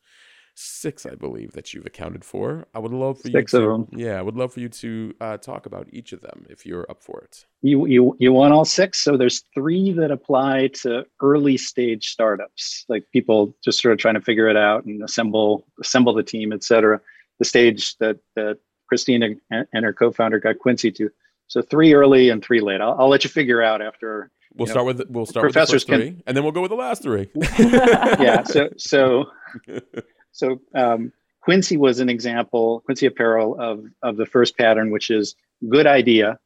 Speaker 1: six, I believe, that you've accounted for. I would love for
Speaker 2: six
Speaker 1: you to,
Speaker 2: of them.
Speaker 1: Yeah, I would love for you to uh, talk about each of them if you're up for it.
Speaker 2: You you you want all six? So there's three that apply to early stage startups, like people just sort of trying to figure it out and assemble assemble the team, et cetera. The stage that that Christina and her co-founder got Quincy to. So three early and three late. I'll, I'll let you figure out after.
Speaker 1: We'll start know, with we'll start with the first three, can, and then we'll go with the last three. <laughs>
Speaker 2: yeah. So so <laughs> So um, Quincy was an example, Quincy Apparel of of the first pattern, which is good idea,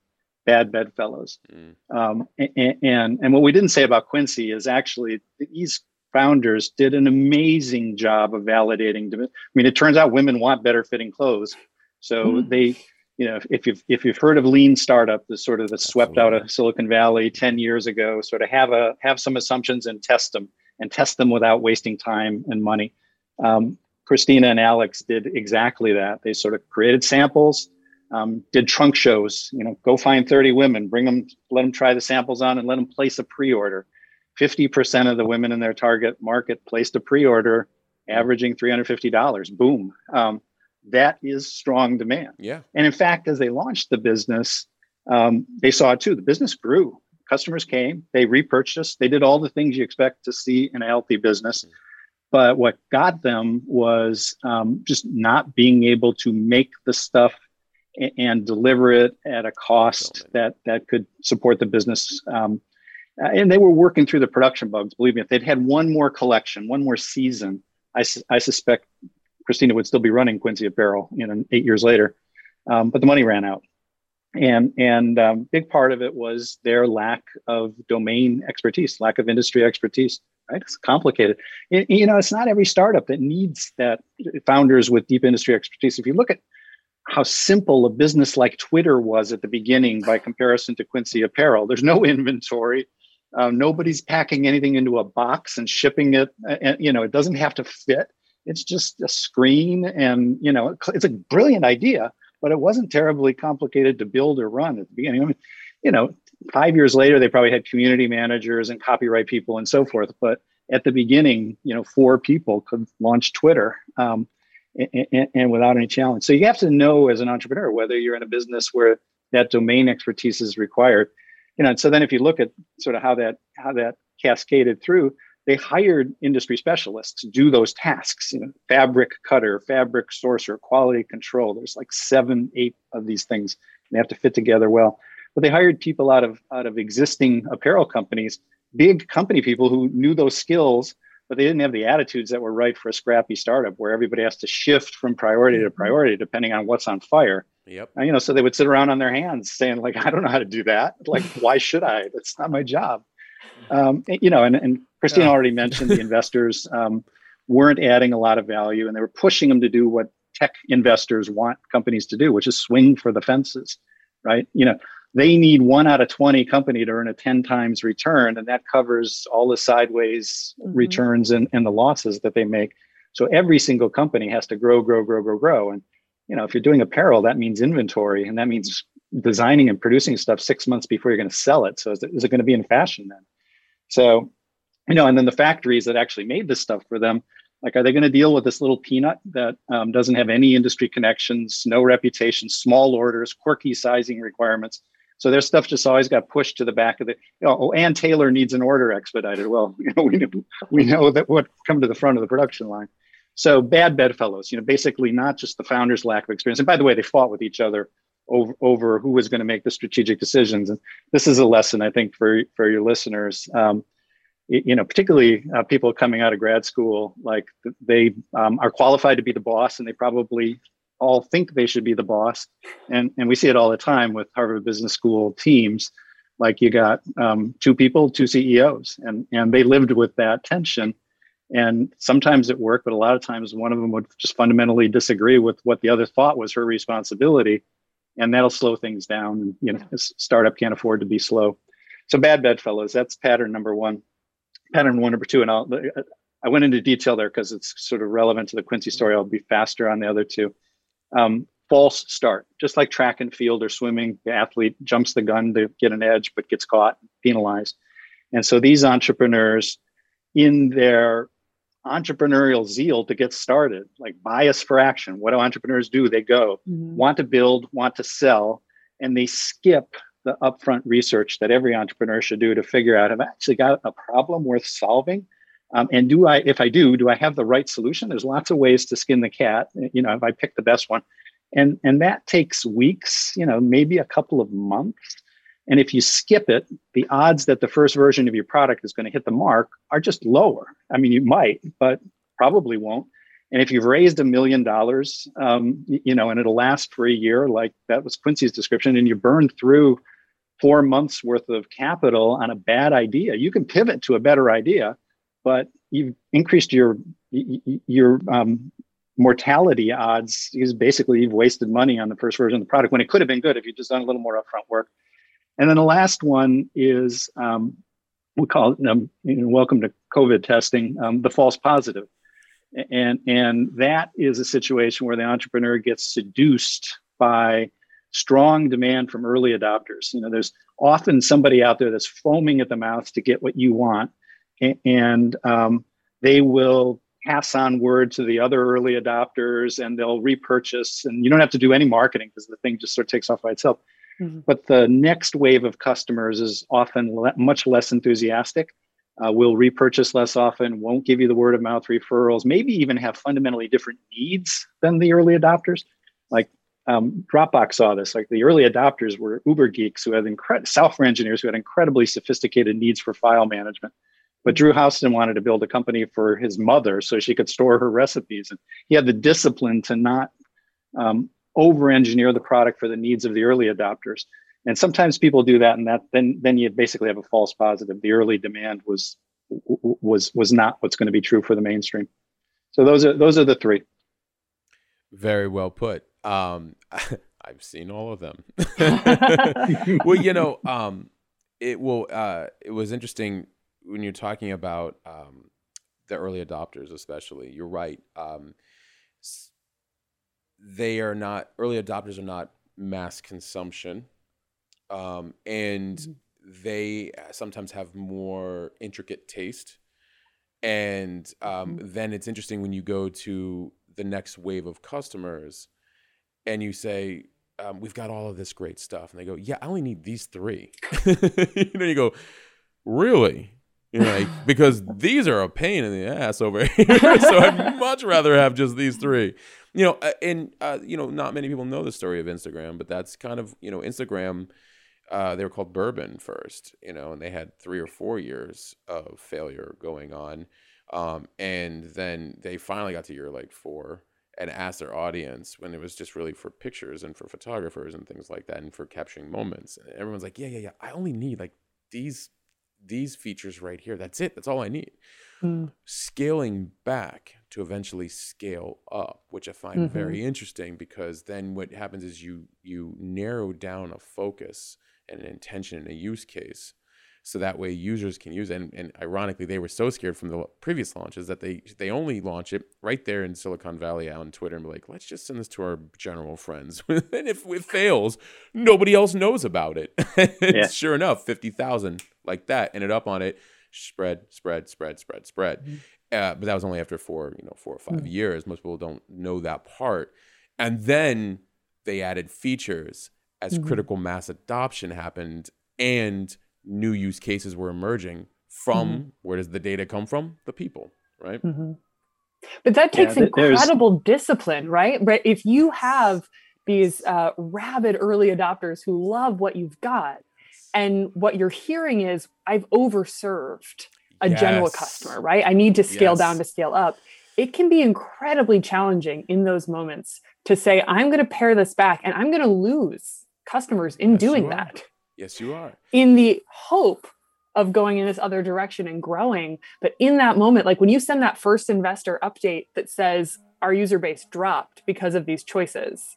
Speaker 2: bad bedfellows. Mm. Um, and, and and what we didn't say about Quincy is actually these founders did an amazing job of validating. I mean, it turns out women want better fitting clothes, so mm. they. You know, if you've if you've heard of lean startup, the sort of the swept out of Silicon Valley ten years ago, sort of have a have some assumptions and test them and test them without wasting time and money. Um, Christina and Alex did exactly that. They sort of created samples, um, did trunk shows. You know, go find 30 women, bring them, let them try the samples on, and let them place a pre-order. 50% of the women in their target market placed a pre-order, averaging $350. Boom. Um, that is strong demand.
Speaker 1: Yeah.
Speaker 2: And in fact, as they launched the business, um, they saw it too. The business grew. Customers came, they repurchased, they did all the things you expect to see in a healthy business. Mm-hmm but what got them was um, just not being able to make the stuff and, and deliver it at a cost that that could support the business. Um, and they were working through the production bugs. Believe me, if they'd had one more collection, one more season, I, su- I suspect Christina would still be running Quincy Apparel, you know, eight years later. Um, but the money ran out, and and um, big part of it was their lack of domain expertise, lack of industry expertise right? It's complicated. It, you know, it's not every startup that needs that founders with deep industry expertise. If you look at how simple a business like Twitter was at the beginning by comparison to Quincy Apparel, there's no <laughs> inventory. Um, nobody's packing anything into a box and shipping it. And, you know, it doesn't have to fit. It's just a screen, and you know, it's a brilliant idea, but it wasn't terribly complicated to build or run at the beginning. I mean, you know, five years later, they probably had community managers and copyright people and so forth. But at the beginning, you know, four people could launch Twitter um, and, and, without any challenge. So you have to know as an entrepreneur whether you're in a business where that domain expertise is required. You know, and so then if you look at sort of how that how that cascaded through, they hired industry specialists to do those tasks. You know, fabric cutter, fabric sourcer, quality control. There's like seven, eight of these things. They have to fit together well but they hired people out of out of existing apparel companies, big company people who knew those skills, but they didn't have the attitudes that were right for a scrappy startup where everybody has to shift from priority to mm-hmm. priority depending on what's on fire.
Speaker 1: Yep.
Speaker 2: And, you know, so they would sit around on their hands saying like, I don't know how to do that. Like, <laughs> why should I? That's not my job. Um, you know, and, and Christine yeah. already mentioned the <laughs> investors um, weren't adding a lot of value and they were pushing them to do what tech investors want companies to do, which is swing for the fences, right? You know, they need one out of 20 company to earn a 10 times return and that covers all the sideways mm-hmm. returns and, and the losses that they make so every single company has to grow grow grow grow grow and you know if you're doing apparel that means inventory and that means designing and producing stuff six months before you're going to sell it so is it, is it going to be in fashion then so you know and then the factories that actually made this stuff for them like, are they going to deal with this little peanut that um, doesn't have any industry connections, no reputation, small orders, quirky sizing requirements? So their stuff just always got pushed to the back of the. You know, oh, Ann Taylor needs an order expedited. Well, <laughs> you know, we know, we know that what come to the front of the production line. So bad bedfellows. You know, basically not just the founders' lack of experience. And by the way, they fought with each other over over who was going to make the strategic decisions. And this is a lesson I think for for your listeners. Um, you know, particularly uh, people coming out of grad school, like they um, are qualified to be the boss, and they probably all think they should be the boss. And and we see it all the time with Harvard Business School teams. Like you got um, two people, two CEOs, and and they lived with that tension. And sometimes it worked, but a lot of times one of them would just fundamentally disagree with what the other thought was her responsibility and that'll slow things down. You know, a startup can't afford to be slow. So bad bedfellows. That's pattern number one. Pattern one, number two, and I'll I went into detail there because it's sort of relevant to the Quincy story. I'll be faster on the other two. Um, false start, just like track and field or swimming, the athlete jumps the gun to get an edge but gets caught, penalized. And so these entrepreneurs, in their entrepreneurial zeal to get started, like bias for action. What do entrepreneurs do? They go, mm-hmm. want to build, want to sell, and they skip the upfront research that every entrepreneur should do to figure out have I actually got a problem worth solving? Um, and do I, if I do, do I have the right solution? There's lots of ways to skin the cat. You know, if I pick the best one, and and that takes weeks, you know, maybe a couple of months. And if you skip it, the odds that the first version of your product is going to hit the mark are just lower. I mean, you might, but probably won't. And if you've raised a million dollars, um, you know, and it'll last for a year, like that was Quincy's description, and you burn through four months worth of capital on a bad idea, you can pivot to a better idea, but you've increased your your um, mortality odds because basically you've wasted money on the first version of the product when it could have been good if you just done a little more upfront work. And then the last one is um, we call it um, you know, welcome to COVID testing, um, the false positive. And, and that is a situation where the entrepreneur gets seduced by strong demand from early adopters. You know, there's often somebody out there that's foaming at the mouth to get what you want, and um, they will pass on word to the other early adopters, and they'll repurchase. And you don't have to do any marketing because the thing just sort of takes off by itself. Mm-hmm. But the next wave of customers is often le- much less enthusiastic. Uh, will repurchase less often, won't give you the word of mouth referrals, maybe even have fundamentally different needs than the early adopters. Like um, Dropbox saw this. Like the early adopters were Uber geeks who had incredible software engineers who had incredibly sophisticated needs for file management. But Drew Houston wanted to build a company for his mother so she could store her recipes, and he had the discipline to not um, over engineer the product for the needs of the early adopters. And sometimes people do that and that then then you basically have a false positive. The early demand was was was not what's going to be true for the mainstream. So those are those are the three.
Speaker 1: Very well put. Um <laughs> i've seen all of them. <laughs> <laughs> Well you know um it will uh it was interesting when you're talking about um the early adopters especially you're right um they are not early adopters are not mass consumption um, and mm-hmm. they sometimes have more intricate taste and um, mm-hmm. then it's interesting when you go to the next wave of customers and you say um, we've got all of this great stuff and they go yeah i only need these three <laughs> you know you go really you know, like, <laughs> because these are a pain in the ass over here so i'd <laughs> much rather have just these three you know, uh, and uh, you know, not many people know the story of Instagram, but that's kind of you know, Instagram. Uh, they were called Burbn first, you know, and they had three or four years of failure going on, um, and then they finally got to year like four and asked their audience when it was just really for pictures and for photographers and things like that and for capturing moments. And everyone's like, yeah, yeah, yeah. I only need like these these features right here. That's it. That's all I need. Mm. Scaling back to eventually scale up, which I find mm-hmm. very interesting because then what happens is you you narrow down a focus and an intention and a use case so that way users can use it. And, and, ironically, they were so scared from the previous launches that they they only launch it right there in Silicon Valley on Twitter and be like, let's just send this to our general friends. <laughs> and if it fails, nobody else knows about it. <laughs> yeah. Sure enough, fifty thousand like that ended up on it. Spread, spread, spread, spread, spread. Mm-hmm. Uh, but that was only after four, you know, four or 5 mm-hmm. years. Most people don't know that part. And then they added features as
Speaker 3: Mhm.
Speaker 1: critical mass adoption happened and new use cases were emerging from
Speaker 3: Mm-hmm.
Speaker 1: where does the data come from? The people, right?
Speaker 3: Mhm. But that
Speaker 2: Yeah,
Speaker 3: takes
Speaker 2: th- there's-
Speaker 3: incredible discipline, right? But if you have these uh, rabid early adopters who love what you've got, and what you're hearing is, I've overserved a general customer, right? I need to scale down to scale up. It can be incredibly challenging in those moments to say, I'm going to pare this back and I'm going to lose customers in
Speaker 1: Yes,
Speaker 3: doing
Speaker 1: are.
Speaker 3: that
Speaker 1: Yes, you are.
Speaker 3: in the hope of going in this other direction and growing. But in that moment, like when you send that first investor update that says our user base dropped because of these choices,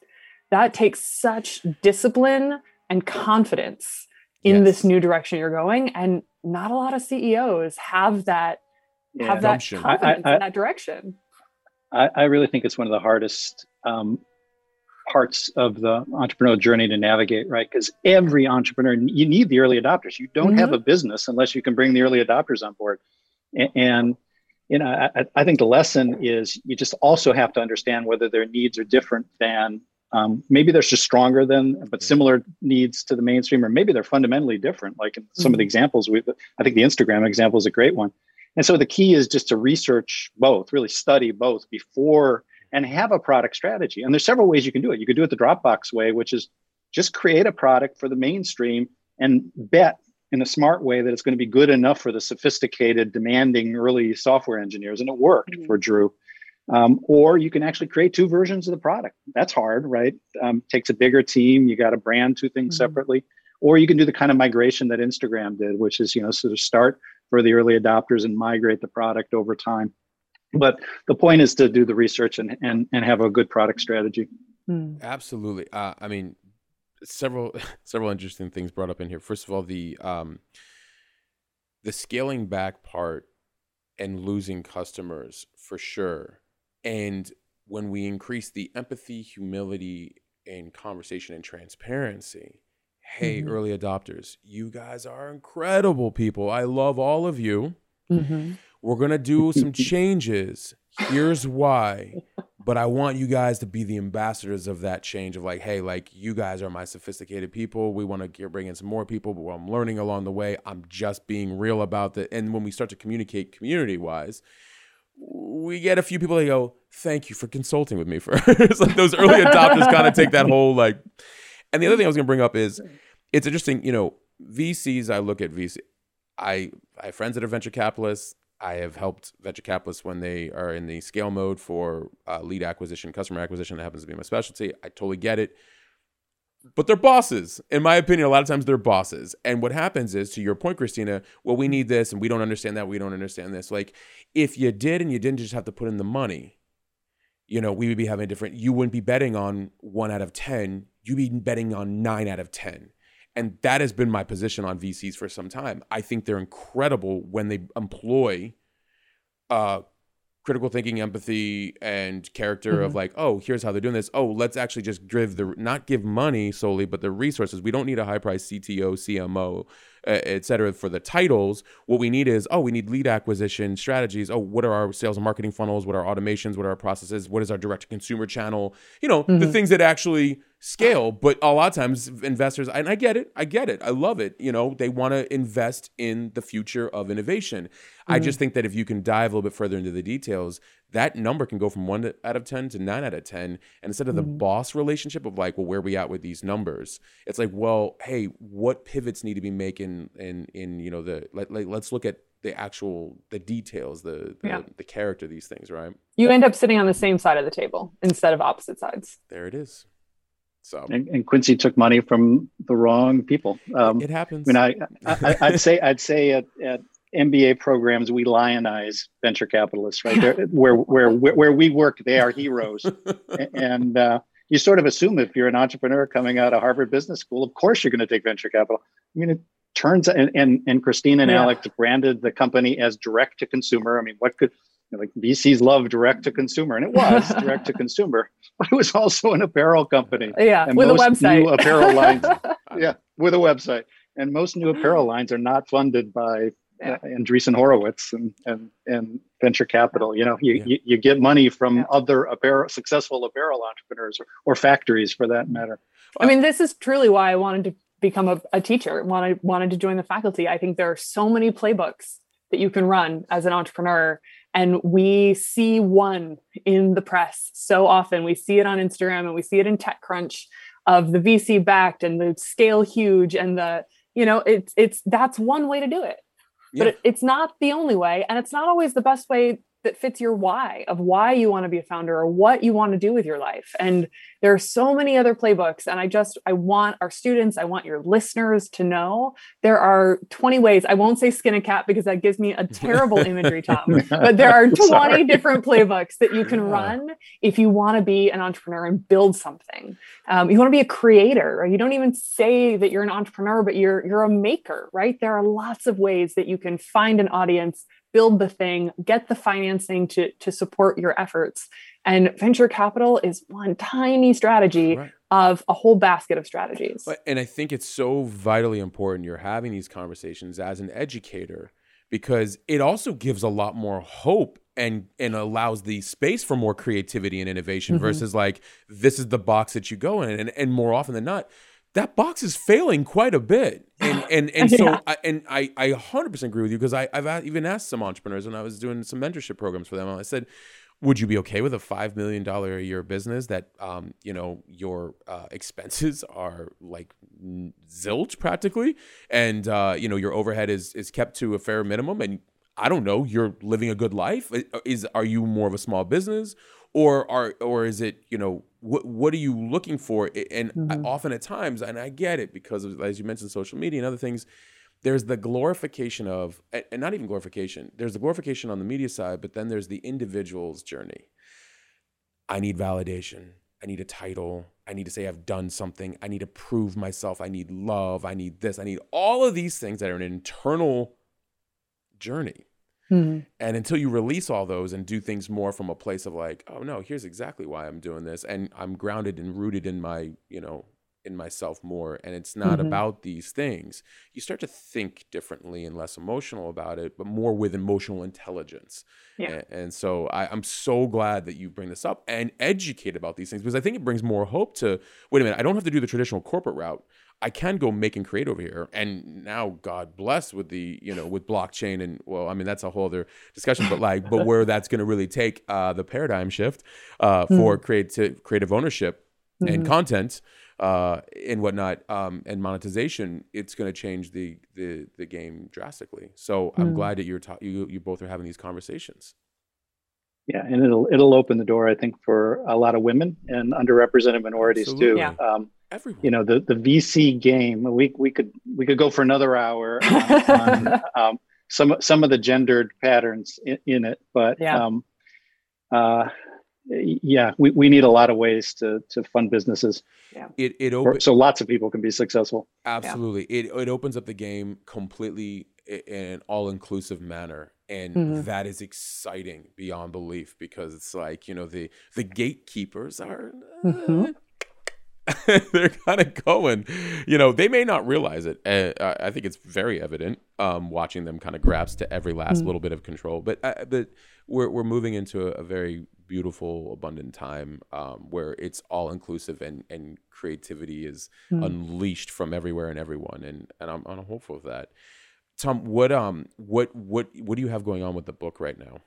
Speaker 3: that takes such discipline and confidence in this new direction you're going. And not a lot of CEOs have that
Speaker 2: Yeah.
Speaker 3: have that
Speaker 1: Gumption. I-
Speaker 3: confidence
Speaker 2: I-
Speaker 3: in that direction.
Speaker 2: I, I really think it's one of the hardest um, parts of the entrepreneurial journey to navigate, right? Because every entrepreneur, you need the early adopters. You don't have mm-hmm. a business unless you can bring the early adopters on board. And, you know, I, I think the lesson is you just also have to understand whether their needs are different than um, maybe they're just stronger than, but mm-hmm. similar needs to the mainstream, or maybe they're fundamentally different. Like in some of the mm-hmm. examples we, I think the Instagram example is a great one. And so the key is just to research both, really study both before and have a product strategy. And there's several ways you can do it. You could do it the Dropbox way, which is just create a product for the mainstream and bet in a smart way that it's going to be good enough for the sophisticated, demanding early software engineers. And it worked
Speaker 3: Mhm.
Speaker 2: for Drew. Um, or you can actually create two versions of the product. That's hard, right? Um, takes a bigger team. You got to brand two things
Speaker 3: Mhm.
Speaker 2: separately. Or you can do the kind of migration that Instagram did, which is you know sort of start for the early adopters and migrate the product over time. But the point is to do the research and and, and have a good product strategy.
Speaker 3: Hmm.
Speaker 1: Absolutely. Uh, I mean, several <laughs> several interesting things brought up in here. First of all, the um, the scaling back part and losing customers for sure. And when we increase the empathy, humility, and conversation and transparency, hey,
Speaker 3: Mhm.
Speaker 1: early adopters, you guys are incredible people. I love all of you.
Speaker 3: Mhm.
Speaker 1: We're going to do some <laughs> changes. Here's why. But I want you guys to be the ambassadors of that change of like, hey, like you guys are my sophisticated people. We want to bring in some more people, but I'm learning along the way. I'm just being real about that. And when we start to communicate community wise, we get a few people that go, thank you for consulting with me first. <laughs> like those early adopters kind of take that whole like. And the other thing I was going to bring up is it's interesting, you know, VCs, I look at VC. I, I have friends that are venture capitalists. I have helped venture capitalists when they are in the scale mode for uh, lead acquisition, customer acquisition. That happens to be my specialty. I totally get it. But they're bosses. In my opinion, a lot of times they're bosses. And what happens is, to your point, Christina, well, we need this and we don't understand that. We don't understand this. Like, if you did and you didn't just have to put in the money, you know, we would be having a different, you wouldn't be betting on one out of 10. You'd be betting on nine out of 10. And that has been my position on VCs for some time. I think they're incredible when they employ uh, critical thinking, empathy, and character of
Speaker 3: Mhm.
Speaker 1: like, oh, here's how they're doing this. Oh, let's actually just give the not give money solely, but the resources. We don't need a high price CTO, CMO, et cetera, for the titles. What we need is, oh, we need lead acquisition strategies. Oh, what are our sales and marketing funnels? What are our automations? What are our processes? What is our direct to consumer channel? You know, the
Speaker 3: Mhm.
Speaker 1: things that actually scale. But a lot of times, investors, and I get it, I get it, I love it. You know, they want to invest in the future of innovation. I
Speaker 3: Mhm.
Speaker 1: just think that if you can dive a little bit further into the details, that number can go from one out of 10 to nine out of 10. And instead of the
Speaker 3: Mhm.
Speaker 1: boss relationship of like, well, where are we at with these numbers? It's like, well, hey, what pivots need to be making in, in, you know, the, like, like let's look at the actual, the details, the, the,
Speaker 3: Yeah.
Speaker 1: the character of these things, right?
Speaker 3: You end up sitting on the same side of the table instead of opposite sides.
Speaker 1: There it is. So
Speaker 2: And, and Quincy took money from the wrong people. Um,
Speaker 1: it happens.
Speaker 2: I mean, I, I I'd say I'd say at, at MBA programs we lionize venture capitalists, right? They're, where where where we work, they are heroes, <laughs> and uh, you sort of assume if you're an entrepreneur coming out of Harvard Business School, of course you're going to take venture capital. I mean, it turns and and, and Christine and
Speaker 3: Yeah.
Speaker 2: Alex branded the company as direct to consumer. I mean, what could you know, like VCs love direct to consumer, and it was <laughs> direct to consumer, but it was also an apparel company
Speaker 3: Yeah,
Speaker 2: And
Speaker 3: with a website.
Speaker 2: new apparel <laughs> lines- yeah, with a website. And most new apparel lines are not funded by yeah. uh, Andreessen Horowitz and, and, and venture capital. You know, you,
Speaker 1: Yeah.
Speaker 2: you, you get money from
Speaker 3: Yeah.
Speaker 2: other apparel, successful apparel entrepreneurs or, or factories for that matter.
Speaker 3: I mean, this is truly why I wanted to become a, a teacher. Wanted wanted to join the faculty. I think there are so many playbooks that you can run as an entrepreneur, and we see one in the press so often. We see it on Instagram and we see it in TechCrunch of the VC backed and the scale huge and the you know it's it's that's one way to do it but it, it's not the only way and it's not always the best way that fits your why of why you want to be a founder or what you want to do with your life and there are so many other playbooks and i just i want our students i want your listeners to know there are 20 ways i won't say skin a cat because that gives me a <laughs> terrible imagery tom <laughs> but there are 20
Speaker 2: Sorry.
Speaker 3: different playbooks that you can
Speaker 1: Yeah.
Speaker 3: run if you want to be an entrepreneur and build something um, you want to be a creator or you don't even say that you're an entrepreneur but you're you're a maker right there are lots of ways that you can find an audience build the thing get the financing to to support your efforts and venture capital is one tiny strategy
Speaker 1: Right.
Speaker 3: of a whole basket of strategies
Speaker 1: But- And I think it's so vitally important you're having these conversations as an educator because it also gives a lot more hope and and allows the space for more creativity and innovation
Speaker 3: Mhm.
Speaker 1: versus like this is the box that you go in and and more often than not that box is failing quite a bit and <gasps> and and so
Speaker 3: Yeah.
Speaker 1: I, and I I 100% agree with you because I I've even asked some entrepreneurs when I was doing some mentorship programs for them I said would you be okay with a five million dollar a year business that um, you know your uh, expenses are like zilch practically, and uh, you know your overhead is is kept to a fair minimum, and I don't know you're living a good life. Is are you more of a small business, or are or is it you know what what are you looking for? And I,
Speaker 3: Mhm.
Speaker 1: often at times, and I get it because of, as you mentioned, social media and other things there's the glorification of and not even glorification there's the glorification on the media side but then there's the individual's journey. I need validation. I need a title. I need to say i've done something. I need to prove myself. I need love. I need this. I need all of these things that are an internal journey
Speaker 3: Mhm.
Speaker 1: and until you release all those and do things more from a place of like oh no here's exactly why i'm doing this and i'm grounded and rooted in my you know in myself more and it's not
Speaker 3: Mhm.
Speaker 1: about these things you start to think differently and less emotional about it but more with emotional intelligence
Speaker 3: Yeah.
Speaker 1: and, and so I, i'm so glad that you bring this up and educate about these things because i think it brings more hope to wait a minute i don't have to do the traditional corporate route I can go make and create over here. And now, God bless with the, you know, with blockchain and well, I mean, that's a whole other discussion, but like, but where that's going to really take uh, the paradigm shift uh, for creative creative ownership and
Speaker 3: Mhm.
Speaker 1: content uh, and whatnot um, and monetization, it's going to change the, the the game drastically. So I'm
Speaker 3: Mm.
Speaker 1: glad that you're ta- you you both are having these conversations.
Speaker 2: Yeah, and it'll it'll open the door, I think, for a lot of women and underrepresented minorities
Speaker 1: Absolutely.
Speaker 2: too.
Speaker 3: Yeah.
Speaker 2: Um,
Speaker 1: Everyone,
Speaker 2: you know, the the VC game. We we could we could go for another hour <laughs> on, on um, some some of the gendered patterns in, in it, but
Speaker 3: Yeah.
Speaker 2: um, uh, yeah, we, we need a lot of ways to to fund businesses, Yeah.
Speaker 1: it it
Speaker 2: or-
Speaker 1: opens
Speaker 2: so lots of people can be successful.
Speaker 1: Absolutely. It it opens up the game completely in an all inclusive manner. And
Speaker 3: Mhm.
Speaker 1: that is exciting beyond belief because it's like, you know, the the gatekeepers are
Speaker 3: Mhm. <laughs>
Speaker 1: they're kind of going, you know, they may not realize it. Uh, I I think it's very evident um, watching them kind of grasp to every last
Speaker 3: Mhm.
Speaker 1: little bit of control. But uh, but we're we're moving into a, a very beautiful, abundant time um, where it's all inclusive and and creativity is
Speaker 3: Mm.
Speaker 1: unleashed from everywhere and everyone and and I'm, I'm hopeful of that tom what um what what what do you have going on with the book right now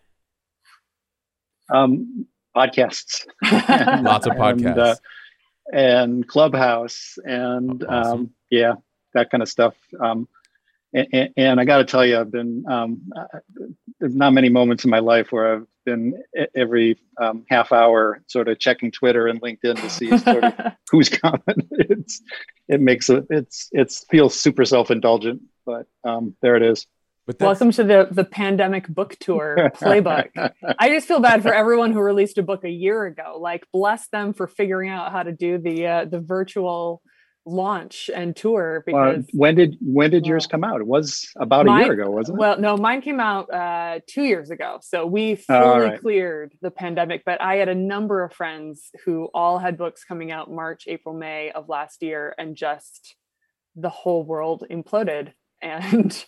Speaker 2: Um, podcasts,
Speaker 1: lots of <laughs>
Speaker 2: And,
Speaker 1: podcasts
Speaker 2: uh, and Clubhouse, and
Speaker 1: Awesome.
Speaker 2: um, yeah, that kind of stuff. Um, and, and I got to tell you, I've been um, there's not many moments in my life where I've been every um, half hour sort of checking Twitter and LinkedIn to see sort of <laughs> who's coming. <laughs> It's it makes it it's it's feels super self indulgent, but um, there it is.
Speaker 1: But
Speaker 3: Welcome to the the pandemic book tour <laughs> playbook. I just feel bad for everyone who released a book a year ago. Like, bless them for figuring out how to do the uh, the virtual launch and tour
Speaker 2: Well,
Speaker 3: because
Speaker 2: when did when did yours come out? It was about a year ago, wasn't it?
Speaker 3: well, no, mine came out uh, two years ago, so we fully
Speaker 2: Oh, all right.
Speaker 3: cleared the pandemic. But I had a number of friends who all had books coming out March, April, May of last year, and just the whole world imploded. <laughs> And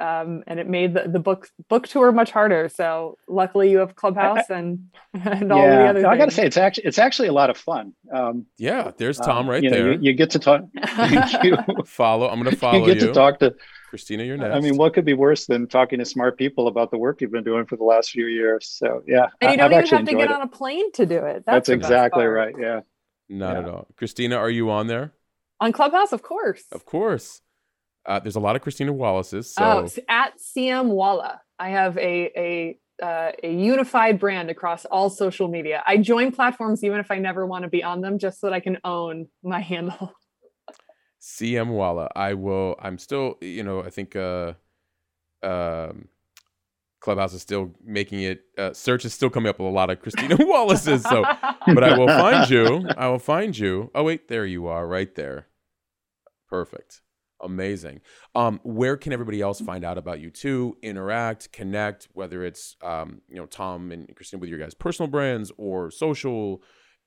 Speaker 3: um, and it made the, the book book tour much harder. So luckily, you have Clubhouse I, and and all
Speaker 2: yeah,
Speaker 3: the other.
Speaker 2: No, I got to say, it's actually it's actually a lot of fun. Um,
Speaker 1: yeah, there's Tom
Speaker 2: uh,
Speaker 1: right
Speaker 2: you know,
Speaker 1: there.
Speaker 2: You, you, get to talk. <laughs> thank you. <laughs>
Speaker 1: Follow. I'm going <laughs> to follow
Speaker 2: you. Get
Speaker 1: you.
Speaker 2: to talk to
Speaker 1: Christina. You're next.
Speaker 2: I mean, what could be worse than talking to smart people about the work you've been doing for the last few years? So yeah,
Speaker 3: and you don't
Speaker 2: I've
Speaker 3: even have to get
Speaker 2: it.
Speaker 3: on a plane to do it.
Speaker 2: That's,
Speaker 3: That's,
Speaker 2: exactly right. Yeah.
Speaker 1: Not
Speaker 2: yeah.
Speaker 1: at all. Christina, are you on there?
Speaker 3: On Clubhouse, of course.
Speaker 1: Of course. Uh, there's a lot of Christina Wallace's. So.
Speaker 3: Oh, at CM Walla. I have a a uh, a unified brand across all social media. I join platforms even if I never want to be on them, just so that I can own my handle. <laughs>
Speaker 1: CM Walla. I will. I'm still. You know. I think. Uh, um, Clubhouse is still making it. Uh, search is still coming up with a lot of Christina <laughs> Wallace's. So, but I will find you. I will find you. Oh wait, there you are, right there. Perfect. Amazing. Um, where can everybody else find out about you too? Interact, connect, whether it's um, you know Tom and Christine with your guys' personal brands or social,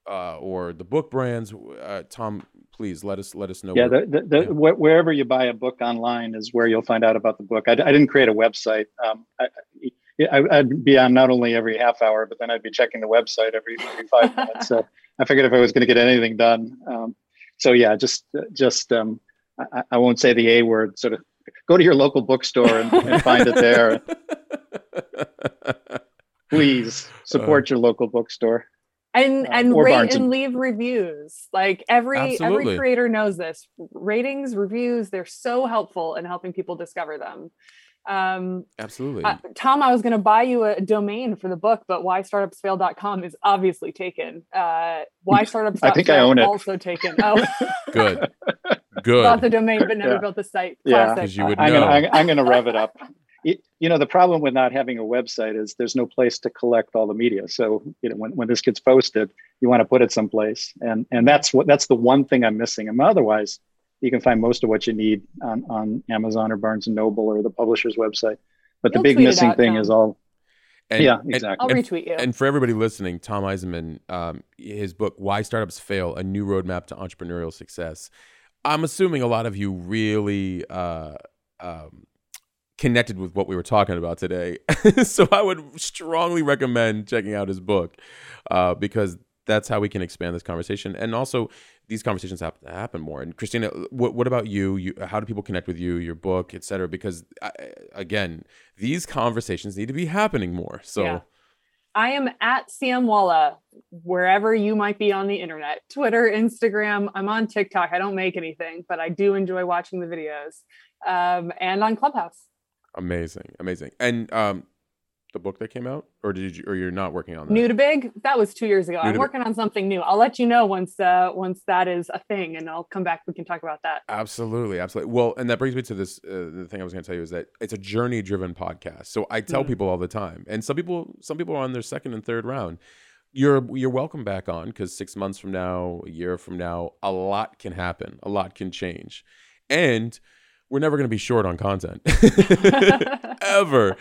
Speaker 1: uh, or the book brands. Uh, Tom, please let us let us know.
Speaker 2: Yeah,
Speaker 1: where,
Speaker 2: the, the, the,
Speaker 1: yeah.
Speaker 2: wherever you buy a book online is where you'll find out about the book. I, I didn't create a website. Um, I, I, would be on not only every half hour, but then I'd be checking the website every, every five minutes. So <laughs> I figured if I was going to get anything done, um, so yeah, just just um, I, I, won't say the A word. Sort of go to your local bookstore and, and find it there. <laughs> Please support uh, your local bookstore
Speaker 3: and uh, and rate Barnes and leave reviews like every
Speaker 1: Absolutely.
Speaker 3: every creator knows this ratings reviews they're so helpful in helping people discover them um
Speaker 1: absolutely.
Speaker 3: Uh, tom i was going to buy you a domain for the book but why startupsfail.com is obviously taken. Uh why startups <laughs>
Speaker 2: i think i own it.
Speaker 3: also taken. Oh. <laughs>
Speaker 1: Good. Good.
Speaker 3: Bought the domain but never yeah. built the site.
Speaker 2: Yeah.
Speaker 1: Because you would
Speaker 2: I'm
Speaker 1: know.
Speaker 2: Gonna, I'm, I'm gonna rev it up. <laughs> It, you know the problem with not having a website is there's no place to collect all the media. So you know when, when this gets posted you want to put it someplace. And and that's what that's the one thing i'm missing. And otherwise you can find most of what you need on, on Amazon or Barnes and Noble or the publisher's website. But
Speaker 3: You'll
Speaker 2: the big missing
Speaker 3: out,
Speaker 2: thing
Speaker 3: Tom.
Speaker 2: is all.
Speaker 1: And,
Speaker 2: yeah,
Speaker 1: and-
Speaker 2: exactly.
Speaker 3: i'll retweet you
Speaker 1: And for everybody listening, Tom Eisenmann, um, his book "Why Startups Fail: A New Roadmap to Entrepreneurial Success." I'm assuming a lot of you really uh, um, connected with what we were talking about today, <laughs> so I would strongly recommend checking out his book uh, because that's how we can expand this conversation, and also these conversations have to happen more. And Christina, what what about you? You how do people connect with you, your book, et cetera? Because I, again, these conversations need to be happening more. So.
Speaker 3: Yeah. I am at CM Walla wherever you might be on the internet Twitter, Instagram. I'm on TikTok. I don't make anything, but I do enjoy watching the videos um, and on Clubhouse.
Speaker 1: Amazing, amazing. And um, the book that came out, or did you, or you're not working on that?
Speaker 3: New to big, that was two years ago.
Speaker 1: New
Speaker 3: I'm working on something new. I'll let you know once uh, once that is a thing, and I'll come back. We can talk about that.
Speaker 1: Absolutely, absolutely. Well, and that brings me to this. Uh, the thing I was going to tell you is that it's a journey-driven podcast. So I tell
Speaker 3: Mm.
Speaker 1: people all the time, and some people, some people are on their second and third round. You're you're welcome back on because six months from now, a year from now, a lot can happen, a lot can change, and we're never going to be short on content. <laughs> <laughs> Ever.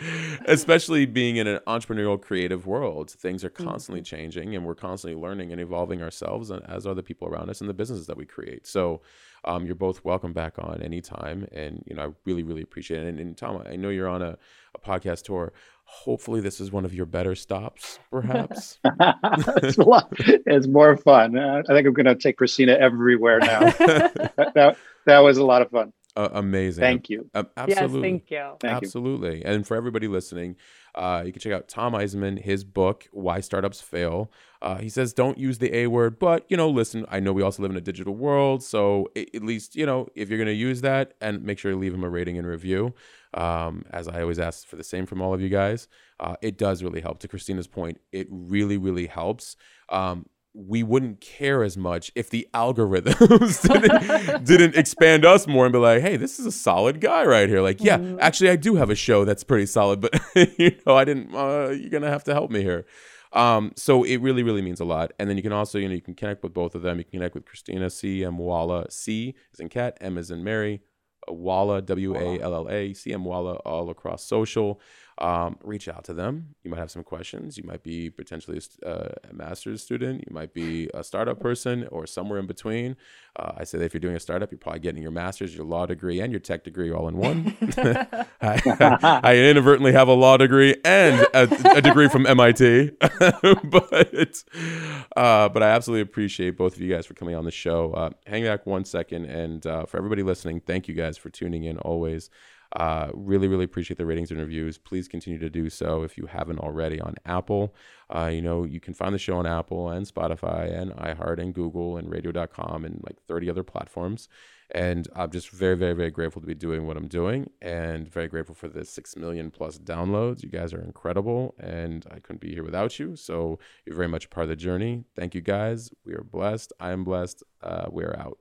Speaker 1: Especially being in an entrepreneurial creative world things are constantly changing and we're constantly learning and evolving ourselves and as are the people around us and the businesses that we create. So um, you're both welcome back on anytime and you know i really really appreciate it. And, and tom i know you're on a, a podcast tour. Hopefully this is one of your better stops perhaps. <laughs>
Speaker 2: It's, a lot, it's more fun. Uh, I think I'm going to take Christina everywhere now. that, that was a lot of fun.
Speaker 1: Uh, amazing
Speaker 2: Thank you.
Speaker 1: Um,
Speaker 3: yes,
Speaker 1: absolutely
Speaker 3: thank you.
Speaker 2: Thank you.
Speaker 1: Absolutely. And for everybody listening, uh, you can check out Tom Eisenmann, his book, Why Startups Fail. Uh, he says, don't use the A word, but, you know, listen, I know we also live in a digital world. So a- at least, you know, if you're going to use that, and make sure you leave him a rating and review. Um, as I always ask for the same from all of you guys, uh, it does really help. To Christina's point, it really, really helps. Um, we wouldn't care as much if the algorithms <laughs> didn't, didn't expand us more and be like, hey, this is a solid guy right here. Like, yeah,
Speaker 3: Mhm.
Speaker 1: actually, I do have a show that's pretty solid, but <laughs> you know, I didn't. Uh, you're gonna have to help me here. Um, so it really, really means a lot. And then you can also, you know, you can connect with both of them. You can connect with Christina C M Walla C is in cat, M is in Mary, uh, Walla W A L L A C M Walla all across social. Um, reach out to them. You might have some questions. You might be potentially a, uh, a master's student. You might be a startup person or somewhere in between. Uh, I say that if you're doing a startup, you're probably getting your master's, your law degree, and your tech degree all in one. <laughs> <laughs> I, I, inadvertently have a law degree and a, a degree from MIT, <laughs> but uh, but I absolutely appreciate both of you guys for coming on the show. Uh, hang back one second, and uh, for everybody listening, thank you guys for tuning in always. Uh, really, really appreciate the ratings and reviews. Please continue to do so if you haven't already on Apple. Uh, you know, you can find the show on Apple and Spotify and iHeart and Google and radio.com and like 30 other platforms. And I'm just very, very, very grateful to be doing what I'm doing and very grateful for the 6 million plus downloads. You guys are incredible and I couldn't be here without you. So you're very much a part of the journey. Thank you guys. We are blessed. I am blessed. Uh, we're out.